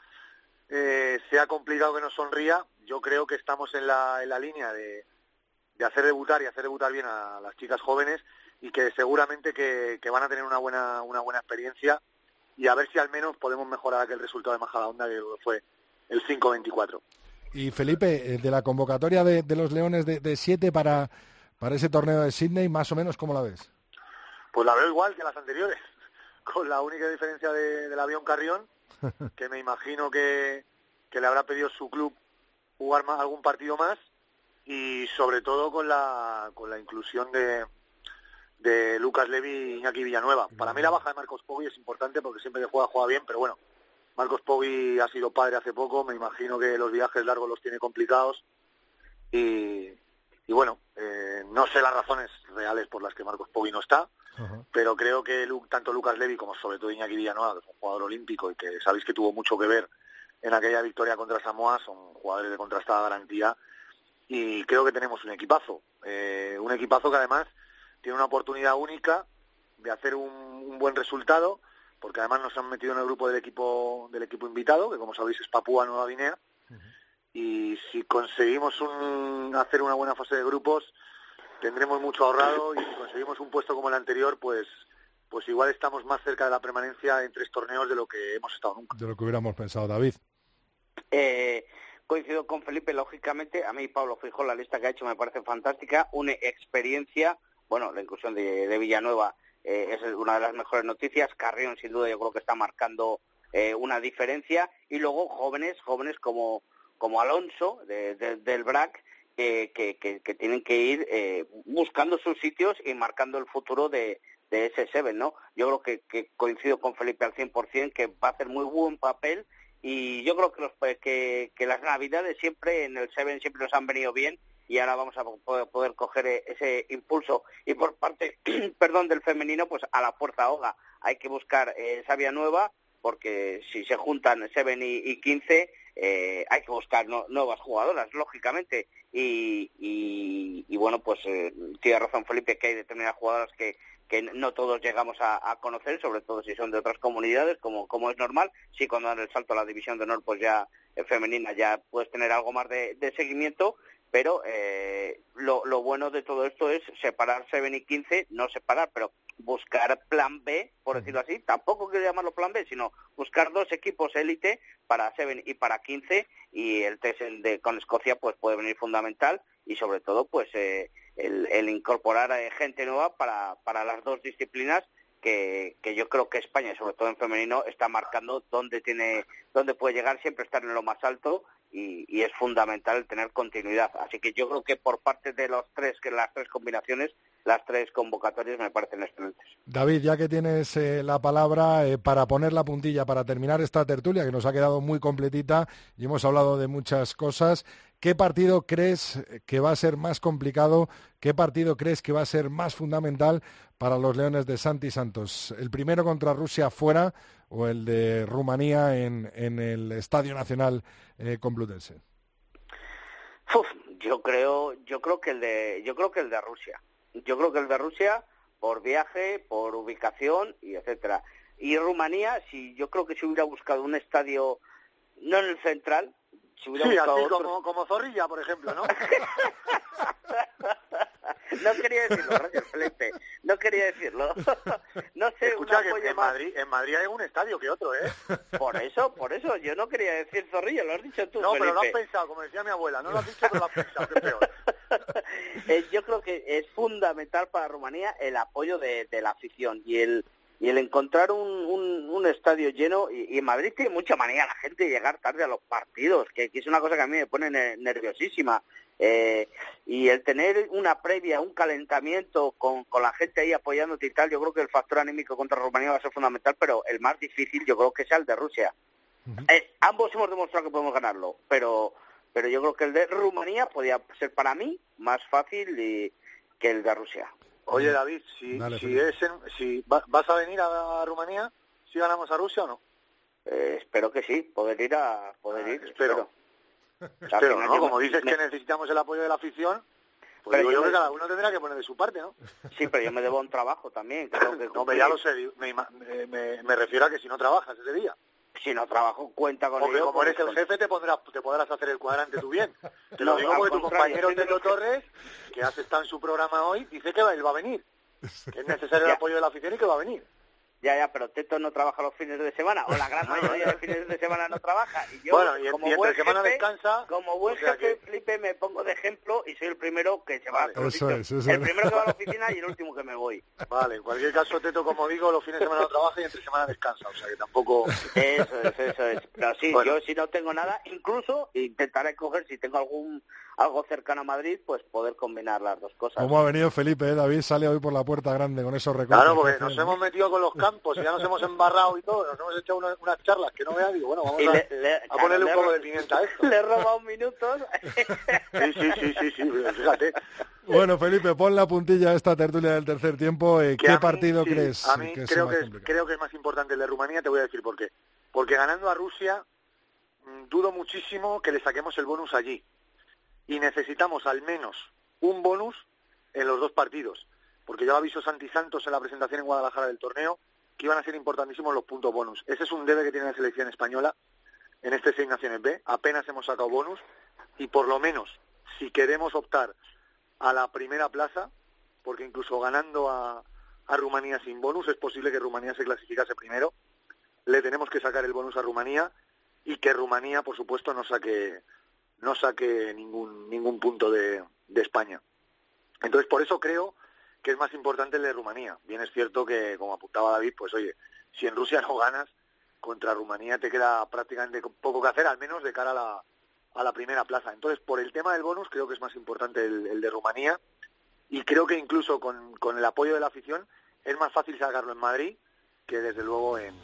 eh, sea complicado que nos sonría, yo creo que estamos en la, en la línea de, de hacer debutar y hacer debutar bien a las chicas jóvenes y que seguramente que, que van a tener una buena una buena experiencia y a ver si al menos podemos mejorar aquel resultado de Majadahonda que fue el 5-24. Y Felipe, eh, de la convocatoria de, de los Leones de, de siete para, para ese torneo de Sydney, más o menos, ¿cómo la ves? Pues la veo igual que las anteriores, con la única diferencia de- del avión Carrión, que me imagino que, que le habrá pedido su club jugar más, algún partido más y sobre todo con la, con la inclusión de, de Lucas Levy y Iñaki Villanueva. Para mí la baja de Marcos Poggi es importante porque siempre que juega, juega bien, pero bueno, Marcos Poggi ha sido padre hace poco, me imagino que los viajes largos los tiene complicados. Y, y bueno, eh, no sé las razones reales por las que Marcos Poggi no está, pero creo que tanto Lucas Levy como sobre todo Iñaki Villanueva, que es un jugador olímpico y que sabéis que tuvo mucho que ver en aquella victoria contra Samoa, son jugadores de contrastada garantía. Y creo que tenemos un equipazo, eh, un equipazo que además tiene una oportunidad única de hacer un, un buen resultado, porque además nos han metido en el grupo del equipo del equipo invitado, que como sabéis es Papúa Nueva Guinea, y si conseguimos un- hacer una buena fase de grupos tendremos mucho ahorrado y si conseguimos un puesto como el anterior, pues pues igual estamos más cerca de la permanencia en tres torneos de lo que hemos estado nunca. De lo que hubiéramos pensado, David. Eh, coincido con Felipe, lógicamente, a mí Pablo Fijo, la lista que ha hecho me parece fantástica, una experiencia, bueno, la inclusión de, de Villanueva eh, es una de las mejores noticias, Carrión sin duda yo creo que está marcando eh, una diferencia, y luego jóvenes, jóvenes como, como Alonso de- de- del BRAC, que, que, que- tienen que ir eh, buscando sus sitios y marcando el futuro de, de ese Seven, ¿no? Yo creo que, que coincido con Felipe al 100%, que va a hacer muy buen papel. Y yo creo que, los, que, que las navidades siempre en el Seven siempre nos han venido bien y ahora vamos a poder, poder coger eh, ese impulso. Y por parte perdón del femenino pues a la fuerza hoga hay que buscar eh, esa vía nueva porque si se juntan Seven y, y 15 eh, hay que buscar no- nuevas jugadoras lógicamente. Y, y, bueno pues eh, tiene razón Felipe que hay determinadas jugadoras que que no todos llegamos a, conocer, sobre todo si son de otras comunidades, como, como es normal. Sí, cuando dan el salto a la división de honor, pues ya eh, femenina, ya puedes tener algo más de seguimiento, pero eh, lo, lo bueno de todo esto es separar 7 y 15, no separar, pero buscar plan B, por decirlo así. Tampoco quiero llamarlo plan B, sino buscar dos equipos élite para 7 y para 15, y el test de, con Escocia pues puede venir fundamental, y sobre todo pues... Eh, el, el incorporar eh, gente nueva para, para las dos disciplinas que, que yo creo que España, sobre todo en femenino, está marcando dónde tiene, dónde puede llegar, siempre estar en lo más alto y, y, es fundamental tener continuidad. Así que yo creo que por parte de los tres, que las tres combinaciones, las tres convocatorias me parecen excelentes. David, ya que tienes eh, la palabra eh, para poner la puntilla, para terminar esta tertulia que nos ha quedado muy completita y hemos hablado de muchas cosas, ¿qué partido crees que va a ser más complicado? ¿Qué partido crees que va a ser más fundamental para los Leones de Santi Santos? ¿El primero contra Rusia fuera o el de Rumanía en, en el Estadio Nacional eh, Complutense? Uf, yo creo, yo creo que el de, yo creo que el de Rusia. Yo creo que el de Rusia por viaje, por ubicación y etcétera. Y Rumanía, si yo creo que si hubiera buscado un estadio no en el central, si hubiera sí, buscado así otro- como, como Zorrilla, por ejemplo, ¿no? no quería decirlo, no quería decirlo. no sé, Escucha que en más- Madrid, en Madrid hay un estadio que otro, ¿eh? Por eso, por eso, yo no quería decir zorrillo, lo has dicho tú, No, pero lo has pensado, como decía mi abuela. No lo has dicho, pero lo has pensado, que es peor. Eh, yo creo que es fundamental para Rumanía el apoyo de, de la afición y el y el encontrar un, un, un estadio lleno y, y en Madrid tiene mucha manía la gente de llegar tarde a los partidos que, que es una cosa que a mí me pone ne- nerviosísima. Eh, y el tener una previa un calentamiento con, con la gente ahí apoyándote y tal yo creo que el factor anímico contra Rumanía va a ser fundamental pero el más difícil yo creo que es el de Rusia. Eh, ambos hemos demostrado que podemos ganarlo, pero pero yo creo que el de Rumanía podía ser para mí más fácil y- que el de Rusia. Oye, David, si, Dale, si, es en- si va- vas a venir a, Rumanía, si ganamos a Rusia o no? Eh, espero que sí, poder ir a poder Ah, ir. espero. Espero, yo- Como dices me- que necesitamos el apoyo de la afición, pues Pero digo yo me- que cada uno tendrá que poner de su parte, ¿no? Sí, pero yo me debo un trabajo también. que tengo que No, ya lo sé, me, me- me refiero a que si no trabajas ese día. Si no trabajo, cuenta con Porque ello. como pues, eres el jefe te, pondrás, te podrás hacer el cuadrante tú bien. Te lo No, digo porque tu compañero que- Torres, que has estado en su programa hoy, dice que va- él va a venir. Que es necesario el apoyo de la afición y que va a venir. Ya, ya, pero Teto no trabaja los fines de semana, o la gran mayoría de fines de semana no trabaja. Y yo, Bueno, y, como y entre buen semana jefe, descansa. Como buen o sea jefe, que- Felipe, me pongo de ejemplo y soy el primero que se va Vale. a Eso es, eso El es. primero que va a la oficina y el último que me voy. Vale, en cualquier caso, Teto, como digo, los fines de semana no trabaja y entre semana descansa. O sea que tampoco. Eso es, eso es. Pero sí, Bueno. yo si no tengo nada, incluso intentaré coger, si tengo algún algo cercano a Madrid, pues poder combinar las dos cosas. ¿Cómo ha venido Felipe? eh? David sale hoy por la puerta grande con esos recortes. Claro, que porque nos hemos metido con los campos y ya nos hemos embarrado y todo. Nos hemos hecho una- unas charlas que no veas. Digo, bueno, vamos Y a, le- le- a claro, ponerle le un poco de pimienta a esto. Le he robado minutos. Sí, sí, sí, sí, sí, fíjate. Bueno, Felipe, pon la puntilla a esta tertulia del tercer tiempo. eh, ¿Qué mí, partido sí, crees A mí que es creo, más que es, complicado? creo que es más importante el de Rumanía, te voy a decir por qué. Porque ganando a Rusia, mm, dudo muchísimo que le saquemos el bonus allí. Y necesitamos al menos un bonus en los dos partidos. Porque ya lo avisó Santi Santos en la presentación en Guadalajara del torneo, que iban a ser importantísimos los puntos bonus. Ese es un debe que tiene la selección española en este Seis Naciones B. Apenas hemos sacado bonus y por lo menos, si queremos optar a la primera plaza, porque incluso ganando a, a Rumanía sin bonus es posible que Rumanía se clasificase primero. Le tenemos que sacar el bonus a Rumanía y que Rumanía, por supuesto, no saque no saque ningún ningún punto de, de España. Entonces, por eso creo que es más importante el de Rumanía. Bien es cierto que, como apuntaba David, pues oye, si en Rusia no ganas, contra Rumanía te queda prácticamente poco que hacer, al menos de cara a la, a la primera plaza. Entonces, por el tema del bonus, creo que es más importante el, de Rumanía y creo que incluso con, con el apoyo de la afición es más fácil sacarlo en Madrid que desde luego en,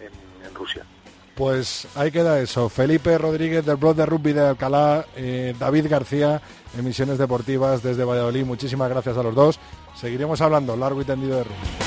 en Rusia. Pues ahí queda eso. Felipe Rodríguez del blog de rugby de Alcalá, eh, David García, emisiones deportivas desde Valladolid. Muchísimas gracias a los dos. Seguiremos hablando largo y tendido de rugby.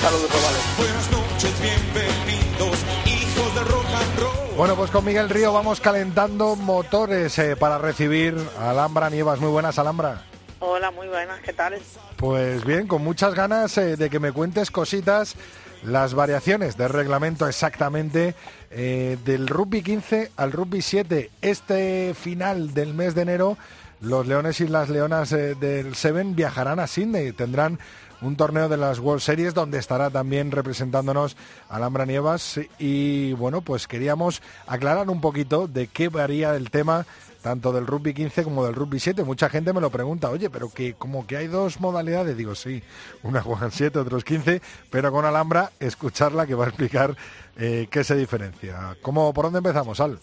Saludos. Buenas noches, bienvenidos, hijos del rock and roll. Bueno, pues con Miguel Río vamos calentando motores eh, para recibir a Alhambra Nievas. Muy buenas, Alhambra. Hola, muy buenas, ¿qué tal? Pues bien, con muchas ganas eh, de que me cuentes cositas, las variaciones del reglamento exactamente eh, del rugby 15 al rugby 7. Este final del mes de enero los leones y las leonas eh, del Seven viajarán a Sydney. Tendrán un torneo de las World Series donde estará también representándonos Alhambra Nievas y bueno, pues queríamos aclarar un poquito de qué varía el tema tanto del rugby 15 como del rugby 7. Mucha gente me lo pregunta, oye, pero que como que hay dos modalidades, digo, sí, una juegan 7, otros 15, pero con Alhambra, escucharla que va a explicar eh, qué se diferencia. ¿Cómo, ¿Por dónde empezamos, Al?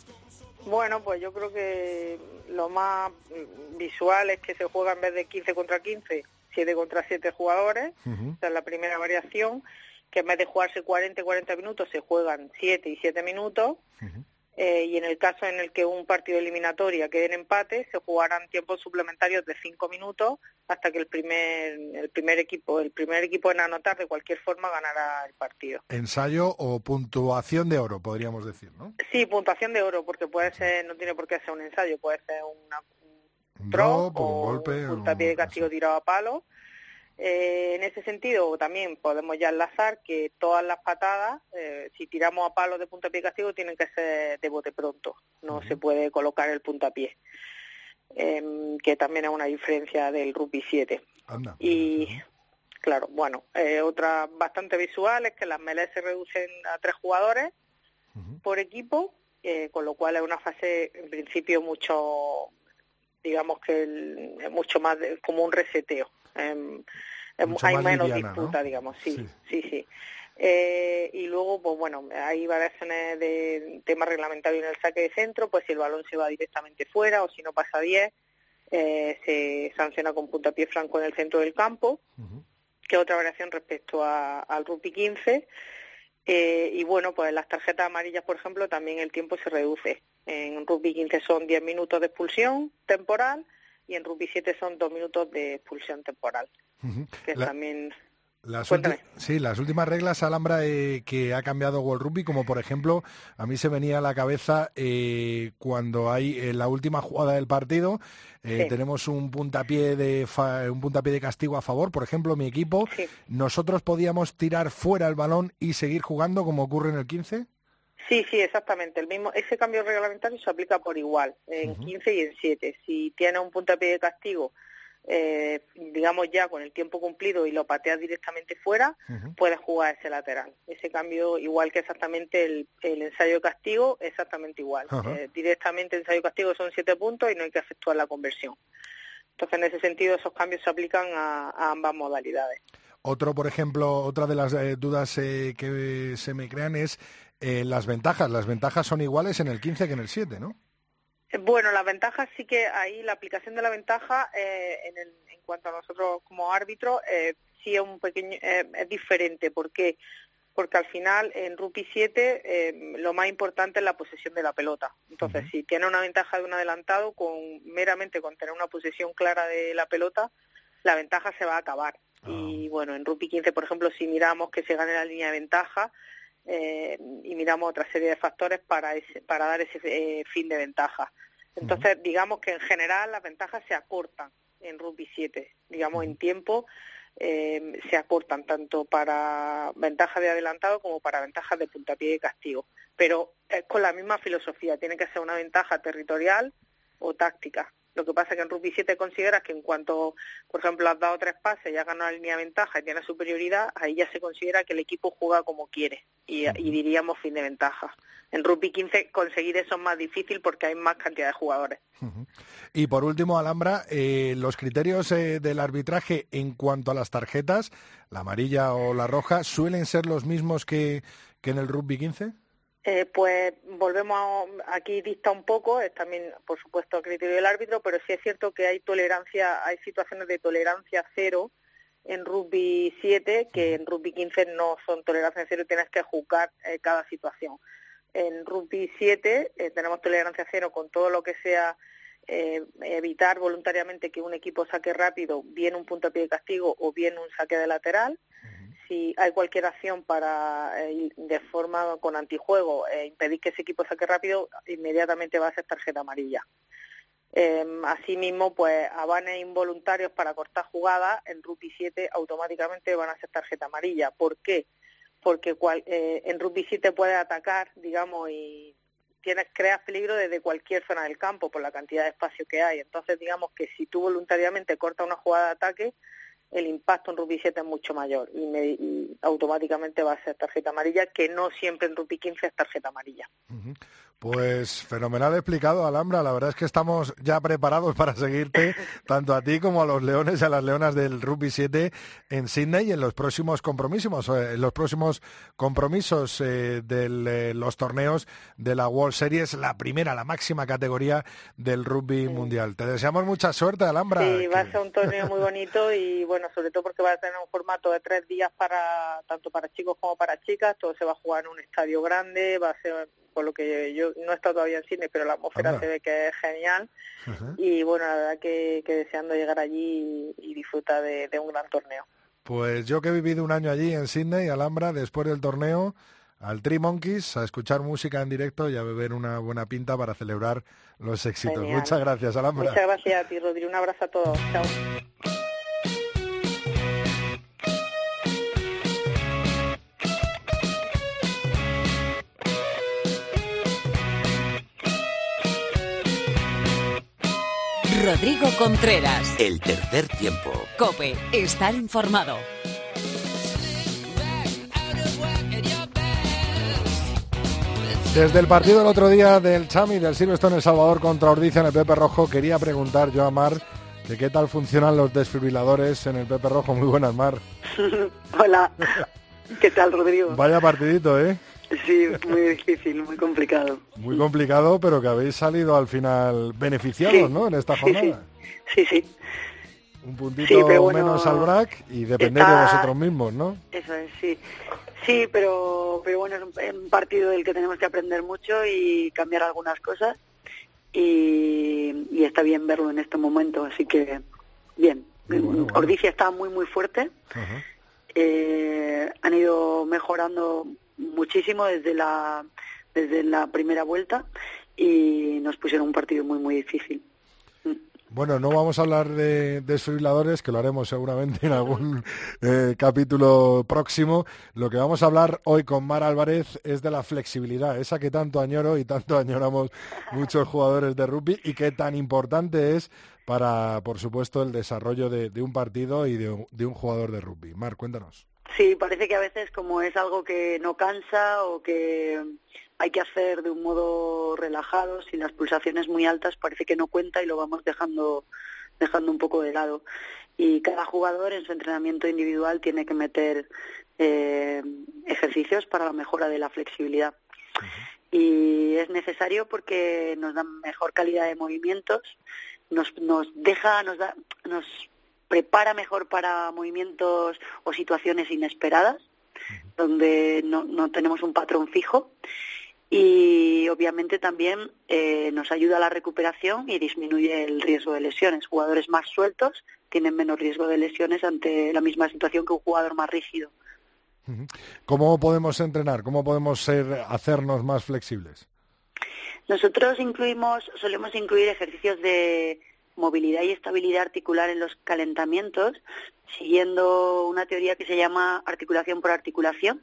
Bueno, pues yo creo que lo más visual es que se juega en vez de 15 contra 15, 7 contra 7 jugadores. Esa es la primera variación, que en vez de jugarse 40 y 40 minutos se juegan 7 y 7 minutos. Eh, y en el caso en el que un partido eliminatoria quede en empate, se jugarán tiempos suplementarios de cinco minutos hasta que el primer, el primer equipo, el primer equipo en anotar de cualquier forma ganará el partido. Ensayo o puntuación de oro, podríamos decir, ¿no? Sí, puntuación de oro, porque puede ser, no tiene por qué ser un ensayo, puede ser una, un drop, o un golpe, un puntapié de castigo tirado a palo. Eh, en ese sentido, también podemos ya enlazar que todas las patadas, eh, si tiramos a palos de puntapié castigo, tienen que ser de bote pronto. No se puede colocar el puntapié, eh, que también es una diferencia del rugby 7. Y, claro, bueno, eh, otra bastante visual es que las melees se reducen a tres jugadores por equipo, eh, con lo cual es una fase, en principio, mucho, digamos que mucho más como un reseteo. Em, em, hay menos disputa, digamos, sí, sí, sí. Eh, y luego, pues bueno, hay variaciones de tema reglamentario en el saque de centro, pues si el balón se va directamente fuera o si no pasa 10, eh, se sanciona con puntapié franco en el centro del campo, que es otra variación respecto al rugby 15. Eh, y bueno, pues las tarjetas amarillas, por ejemplo, también el tiempo se reduce. En rugby 15 son 10 minutos de expulsión temporal y en rugby 7 son dos minutos de expulsión temporal, que también... Las sí, las últimas reglas Alhambra eh, que ha cambiado World Rugby, como por ejemplo, a mí se venía a la cabeza eh, cuando hay en la última jugada del partido, eh, tenemos un puntapié de un puntapié de castigo a favor, por ejemplo, mi equipo, nosotros podíamos tirar fuera el balón y seguir jugando como ocurre en el 15? Sí, sí, exactamente. El mismo, ese cambio reglamentario se aplica por igual en 15 y en 7. Si tiene un puntapié de castigo, eh, digamos ya con el tiempo cumplido y lo pateas directamente fuera, puedes jugar ese lateral. Ese cambio, igual que exactamente el, ensayo de castigo, exactamente igual. Eh, directamente el ensayo castigo son 7 puntos y no hay que efectuar la conversión. Entonces, en ese sentido, esos cambios se aplican a, ambas modalidades. Otro, por ejemplo, otra de las eh, dudas que se me crean es eh, las ventajas, las ventajas son iguales en el 15 que en el 7, ¿no? Eh, bueno, las ventajas sí que ahí la aplicación de la ventaja eh, en, el, en, cuanto a nosotros como árbitro eh, sí es un pequeño es diferente. ¿Por qué? Porque al final en rugby 7 lo más importante es la posesión de la pelota. Entonces, si tiene una ventaja de un adelantado, con meramente con tener una posesión clara de la pelota, la ventaja se va a acabar. Ah. Y bueno, en rugby 15, por ejemplo, si miramos que se gane la línea de ventaja, eh, y miramos otra serie de factores para, para dar ese eh, fin de ventaja. Entonces, digamos que en general las ventajas se acortan en rugby 7, digamos en tiempo eh, se acortan tanto para ventajas de adelantado como para ventajas de puntapié de castigo, pero es con la misma filosofía, tiene que ser una ventaja territorial o táctica. Lo que pasa es que en rugby 7 consideras que en cuanto, por ejemplo, has dado tres pases y has ganado la línea de ventaja y tienes superioridad, ahí ya se considera que el equipo juega como quiere y, diríamos fin de ventaja. En rugby 15 conseguir eso es más difícil porque hay más cantidad de jugadores. Y por último, Alhambra, eh, los criterios eh, del arbitraje en cuanto a las tarjetas, la amarilla o la roja, ¿suelen ser los mismos que, que en el rugby 15? Eh, pues volvemos a, aquí dista un poco, es también por supuesto el criterio del árbitro, pero sí es cierto que hay tolerancia, hay situaciones de tolerancia cero en rugby 7 que en rugby 15 no son tolerancia cero y tienes que juzgar eh, cada situación. En rugby 7 eh, tenemos tolerancia cero con todo lo que sea evitar voluntariamente que un equipo saque rápido, bien un punto a pie de castigo o bien un saque de lateral si hay cualquier acción para, eh, de forma con antijuego, eh, impedir que ese equipo saque rápido, inmediatamente va a ser tarjeta amarilla. Eh, asimismo, pues avanes involuntarios para cortar jugadas en rugby 7 automáticamente van a ser tarjeta amarilla. ¿Por qué? Porque cual, eh, en rugby 7 puede atacar, digamos, y tienes creas peligro desde cualquier zona del campo por la cantidad de espacio que hay. Entonces, digamos que si tú voluntariamente cortas una jugada de ataque, el impacto en rugby 7 es mucho mayor y, me- y automáticamente va a ser tarjeta amarilla, que no siempre en rugby 15 es tarjeta amarilla. Pues fenomenal explicado, Alhambra. La verdad es que estamos ya preparados para seguirte, tanto a ti como a los leones y a las leonas del Rugby 7 en Sydney y en los próximos compromisos, eh, en los próximos compromisos eh, de los torneos de la World Series, la primera, la máxima categoría del rugby mundial. Te deseamos mucha suerte, Alhambra. Sí, va a ser un torneo muy bonito y bueno, sobre todo porque va a tener un formato de tres días para tanto para chicos como para chicas. Todo se va a jugar en un estadio grande, va a ser por lo que yo no he estado todavía en cine, pero la atmósfera Anda. se ve que es genial y bueno, la verdad que, que deseando llegar allí y, y disfrutar de, de un gran torneo. Pues yo que he vivido un año allí en Sydney, Alhambra, después del torneo, al Three Monkeys, a escuchar música en directo y a beber una buena pinta para celebrar los éxitos. Genial. Muchas gracias, Alhambra. Muchas gracias a ti, Rodrigo. Un abrazo a todos. Chao. Rodrigo Contreras. El tercer tiempo. Cope, estar informado. Desde el partido del otro día del Chami del Silverstone El Salvador contra Ordicia en el Pepe Rojo, quería preguntar yo a Mar que qué tal funcionan los desfibriladores en el Pepe Rojo. Muy buenas, Mar. Hola, ¿qué tal Rodrigo? Vaya partidito, ¿eh? Sí, muy difícil, muy complicado. Muy complicado, pero que habéis salido al final beneficiados, Sí, ¿no? En esta jornada. Sí, sí, Un puntito Sí, bueno, menos al BRAC y dependéis de vosotros mismos, ¿no? eso es, sí. Sí, pero, pero bueno, es un, partido del que tenemos que aprender mucho y cambiar algunas cosas y, y está bien verlo en este momento, así que bien. Ordicia está muy, muy fuerte. Eh, han ido mejorando muchísimo desde la desde la primera vuelta y nos pusieron un partido muy muy difícil. Bueno, no vamos a hablar de desfibriladores, que lo haremos seguramente en algún eh, capítulo próximo. Lo que vamos a hablar hoy con Mar Álvarez es de la flexibilidad, esa que tanto añoro y tanto añoramos muchos jugadores de rugby y que tan importante es para, por supuesto, el desarrollo de, un partido y de, de un jugador de rugby. Mar, cuéntanos. Sí, parece que a veces como es algo que no cansa o que hay que hacer de un modo relajado, sin las pulsaciones muy altas, parece que no cuenta y lo vamos dejando dejando un poco de lado. Y cada jugador en su entrenamiento individual tiene que meter eh, ejercicios para la mejora de la flexibilidad. Y es necesario porque nos da mejor calidad de movimientos, nos, nos deja, nos da, nos prepara mejor para movimientos o situaciones inesperadas, donde no, no tenemos un patrón fijo. Y obviamente también eh, nos ayuda a la recuperación y disminuye el riesgo de lesiones. Jugadores más sueltos tienen menos riesgo de lesiones ante la misma situación que un jugador más rígido. ¿Cómo podemos entrenar? ¿Cómo podemos ser, hacernos más flexibles? Nosotros incluimos, solemos incluir ejercicios de movilidad y estabilidad articular en los calentamientos, siguiendo una teoría que se llama articulación por articulación,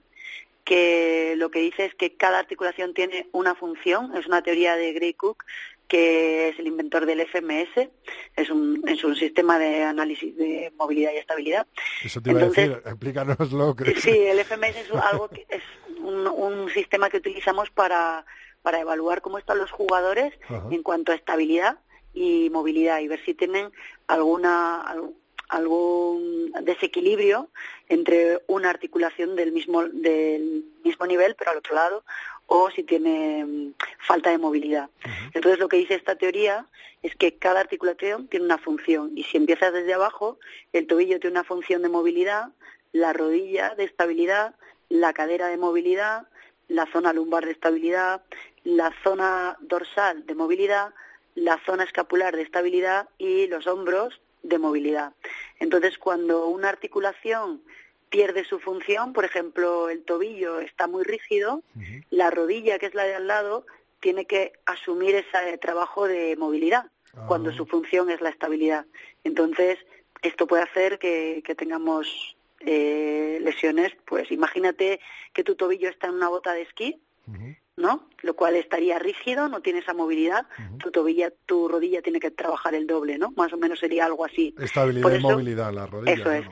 que lo que dice es que cada articulación tiene una función, es una teoría de Gray Cook, que es el inventor del FMS, es un, es un sistema de análisis de movilidad y estabilidad. Eso te iba Entonces, a decir, explícanoslo. que- Sí, el FMS es algo que es un, un sistema que utilizamos para, para evaluar cómo están los jugadores Ajá. en cuanto a estabilidad y movilidad y ver si tienen alguna al- algún desequilibrio entre una articulación del mismo del mismo nivel pero al otro lado o si tiene mm, falta de movilidad. Entonces lo que dice esta teoría es que cada articulación tiene una función y si empiezas desde abajo, el tobillo tiene una función de movilidad, la rodilla de estabilidad, la cadera de movilidad, la zona lumbar de estabilidad, la zona dorsal de movilidad, la zona escapular de estabilidad y los hombros de movilidad. Entonces, cuando una articulación pierde su función, por ejemplo, el tobillo está muy rígido, la rodilla, que es la de al lado, tiene que asumir ese trabajo de movilidad, cuando su función es la estabilidad. Entonces, esto puede hacer que, que tengamos eh, lesiones, pues imagínate que tu tobillo está en una bota de esquí, ¿no? Lo cual estaría rígido, no tiene esa movilidad, tu tobilla, tu rodilla tiene que trabajar el doble, ¿no? Más o menos sería algo así. Estabilidad Por y eso- movilidad, la rodilla. Eso es.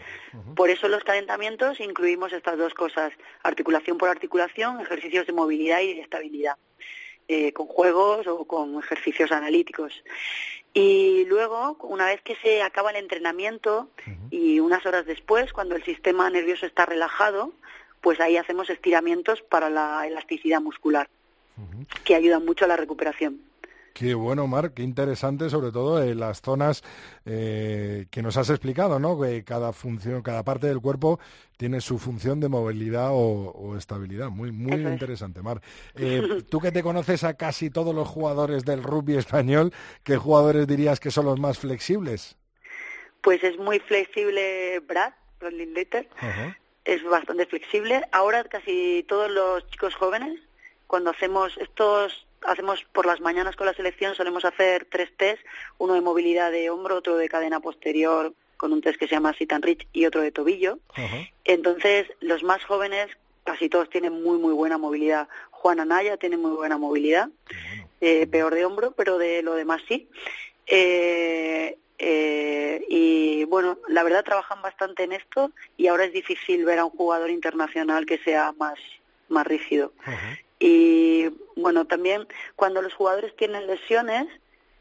Por eso en los calentamientos incluimos estas dos cosas, articulación por articulación, ejercicios de movilidad y de estabilidad, eh, con juegos o con ejercicios analíticos. Y luego, una vez que se acaba el entrenamiento y unas horas después, cuando el sistema nervioso está relajado, pues ahí hacemos estiramientos para la elasticidad muscular, que ayudan mucho a la recuperación. Qué bueno, Mar, qué interesante, sobre todo en las zonas eh, que nos has explicado, ¿no? Que cada función, cada parte del cuerpo tiene su función de movilidad o, o estabilidad. Muy, muy Eso es. interesante, Mar. Eh, tú que te conoces a casi todos los jugadores del rugby español, ¿qué jugadores dirías que son los más flexibles? Pues es muy flexible Brad, Brad Linklater, es bastante flexible. Ahora casi todos los chicos jóvenes, cuando hacemos estos, hacemos por las mañanas con la selección, solemos hacer tres test, uno de movilidad de hombro, otro de cadena posterior, con un test que se llama sit and reach y otro de tobillo. Entonces, los más jóvenes, casi todos tienen muy, muy buena movilidad. Juan Anaya tiene muy buena movilidad, eh, peor de hombro, pero de lo demás sí. Eh, eh, y bueno, la verdad trabajan bastante en esto y ahora es difícil ver a un jugador internacional que sea más, más rígido. Y bueno, también cuando los jugadores tienen lesiones,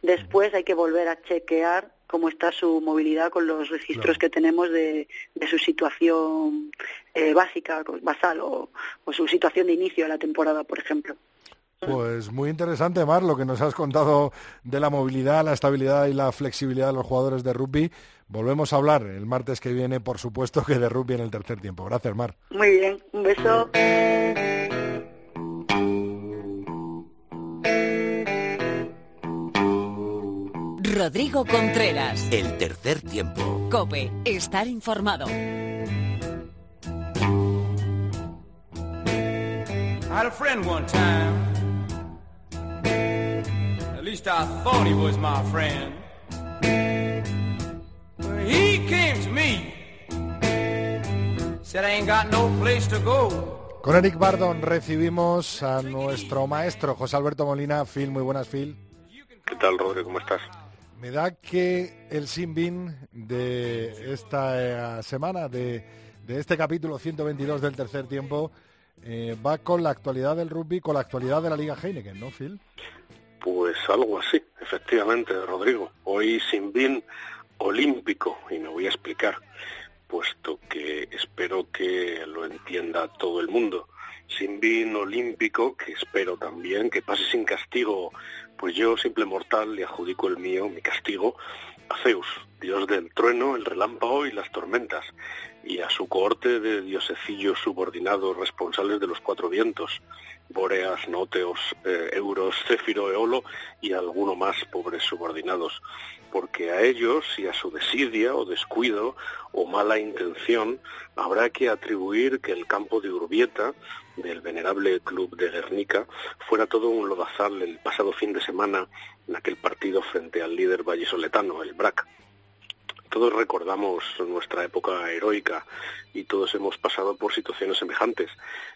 después hay que volver a chequear cómo está su movilidad con los registros que tenemos de, de su situación eh, básica, basal o, o su situación de inicio de la temporada, por ejemplo. Pues muy interesante, Mar, lo que nos has contado de la movilidad, la estabilidad y la flexibilidad de los jugadores de rugby. Volvemos a hablar el martes que viene, por supuesto, que de rugby en el tercer tiempo. Gracias, Mar. Muy bien, un beso. Rodrigo Contreras. El tercer tiempo. Cope, estar informado. I had a friend one time. At least I thought he was my friend. When he came to me, said I ain't got no place to go. Con Eric Bardon recibimos a nuestro maestro José Alberto Molina. Phil, muy buenas, Phil. ¿Qué tal, Rodri? ¿Cómo estás? Me da que el Sinbin de esta eh, semana, de, de este capítulo 122 del tercer tiempo, eh, va con la actualidad del rugby, con la actualidad de la Liga Heineken, ¿no, Phil? Pues algo así, efectivamente, Rodrigo. Hoy sin bin olímpico, y me voy a explicar, puesto que espero que lo entienda todo el mundo. Sin bin olímpico, que espero también que pase sin castigo, pues yo, simple mortal, le adjudico el mío, mi castigo, a Zeus, dios del trueno, el relámpago y las tormentas, y a su cohorte de diosecillos subordinados responsables de los cuatro vientos, Bóreas, Nóteos, eh, Euros, Céfiro, Eolo y alguno más pobres subordinados, porque a ellos y a su desidia o descuido o mala intención habrá que atribuir que el campo de Urbieta del venerable club de Guernica fuera todo un lodazal el pasado fin de semana en aquel partido frente al líder vallisoletano, el BRAC. Todos recordamos nuestra época heroica y todos hemos pasado por situaciones semejantes.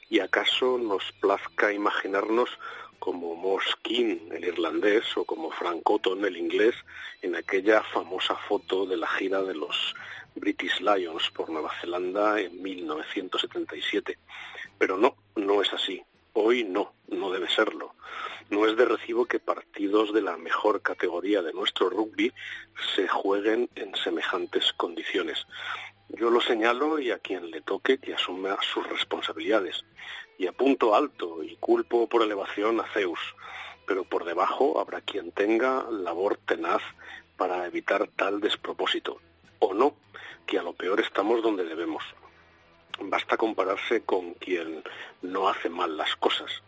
¿Y acaso nos plazca imaginarnos como Moskin, el irlandés, o como Frank Cotton, el inglés, en aquella famosa foto de la gira de los British Lions por Nueva Zelanda en 1977? Pero no, no es así. Hoy no, no debe serlo. No es de recibo que partidos de la mejor categoría de nuestro rugby se jueguen en semejantes condiciones. Yo lo señalo y a quien le toque que asuma sus responsabilidades. Y apunto alto y culpo por elevación a Zeus, pero por debajo habrá quien tenga labor tenaz para evitar tal despropósito. O no, que a lo peor estamos donde debemos. Basta compararse con quien no hace mal las cosas.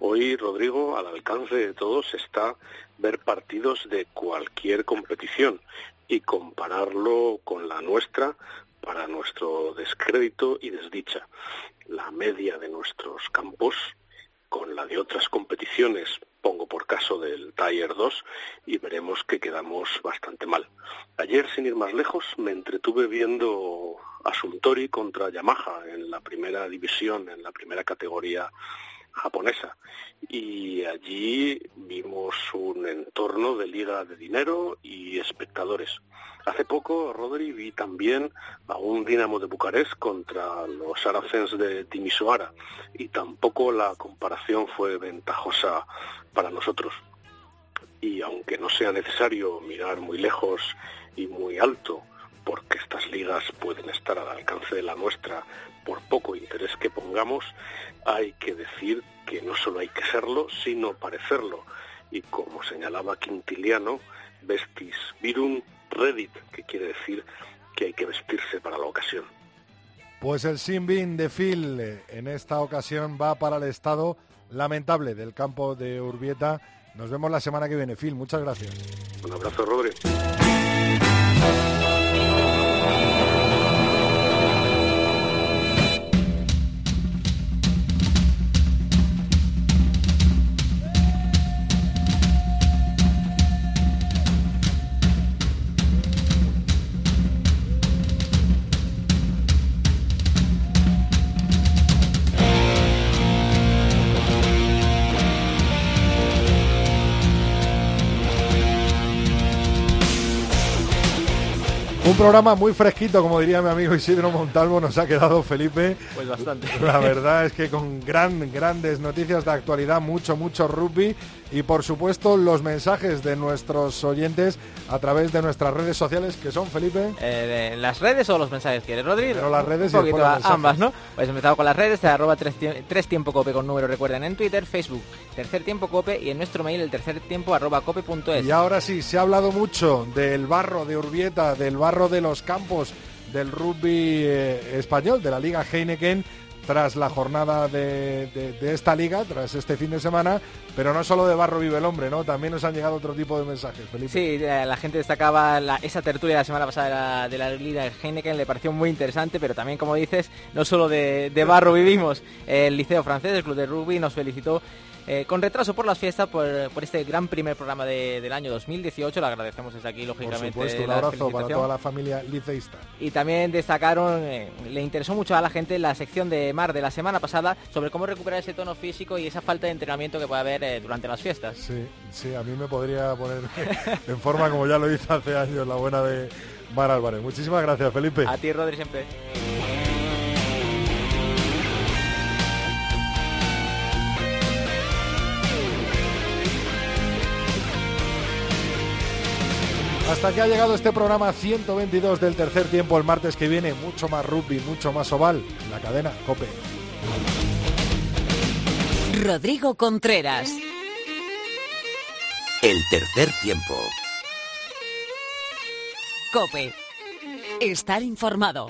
Hoy, Rodrigo, al alcance de todos está ver partidos de cualquier competición y compararlo con la nuestra para nuestro descrédito y desdicha. La media de nuestros campos con la de otras competiciones, pongo por caso del Tier 2, y veremos que quedamos bastante mal. Ayer, sin ir más lejos, me entretuve viendo a Suntory contra Yamaha en la primera división, en la primera categoría japonesa. Y allí vimos un entorno de liga de dinero y espectadores. Hace poco, Rodri, vi también a un Dinamo de Bucarest contra los Saracens de Timisoara y tampoco la comparación fue ventajosa para nosotros. Y aunque no sea necesario mirar muy lejos y muy alto, porque estas ligas pueden estar al alcance de la nuestra por poco interés que pongamos, hay que decir que no solo hay que serlo, sino parecerlo. Y como señalaba Quintiliano, vestis virum Reddit, que quiere decir que hay que vestirse para la ocasión. Pues el Sinbin de Phil eh, en esta ocasión va para el estado lamentable del campo de Urbieta. Nos vemos la semana que viene, Phil. Muchas gracias. Un abrazo, Rodri. Un programa muy fresquito, como diría mi amigo Isidro Montalvo, nos ha quedado Felipe. Pues bastante. La verdad es que con gran, grandes noticias de actualidad, mucho, mucho rugby y por supuesto los mensajes de nuestros oyentes a través de nuestras redes sociales, que son, Felipe. Eh, ¿Las redes o los mensajes quieres, Rodri? Pero las redes y Un poquito después los ambas, ¿no? Pues empezamos con las redes, arroba tres, tres tiempo cope con número, recuerden, en Twitter, Facebook, tercer tiempo cope y en nuestro mail, el tercer tiempo arroba cope punto es. Y ahora sí, se ha hablado mucho del barro de Urbieta, del barro de los campos, del rugby eh, español, de la Liga Heineken, tras la jornada de, de- de esta liga, tras este fin de semana. Pero no solo de barro vive el hombre, ¿no? También nos han llegado otro tipo de mensajes, Felipe. Sí, la gente destacaba esa tertulia la semana pasada de la, de la Liga de Heineken, le pareció muy interesante, pero también, como dices, no solo de, de barro vivimos. El Liceo Francés, el Club de Rugby, nos felicitó eh, con retraso por las fiestas, por, por este gran primer programa de- del año 2018. Le agradecemos desde aquí, Por lógicamente. supuesto, un abrazo para toda la familia liceísta. Y también destacaron, eh, le interesó mucho a la gente la sección de Mar de la semana pasada sobre cómo recuperar ese tono físico y esa falta de entrenamiento que puede haber eh, durante las fiestas. Sí, sí, a mí me podría poner en forma como ya lo hizo hace años la buena de Mar Álvarez. Muchísimas gracias, Felipe. A ti, Rodri, siempre. Hasta que ha llegado este programa 122 del tercer tiempo el martes que viene. Mucho más rugby, mucho más oval. en La cadena Cope. Rodrigo Contreras. El tercer tiempo. Cope. Estar informado.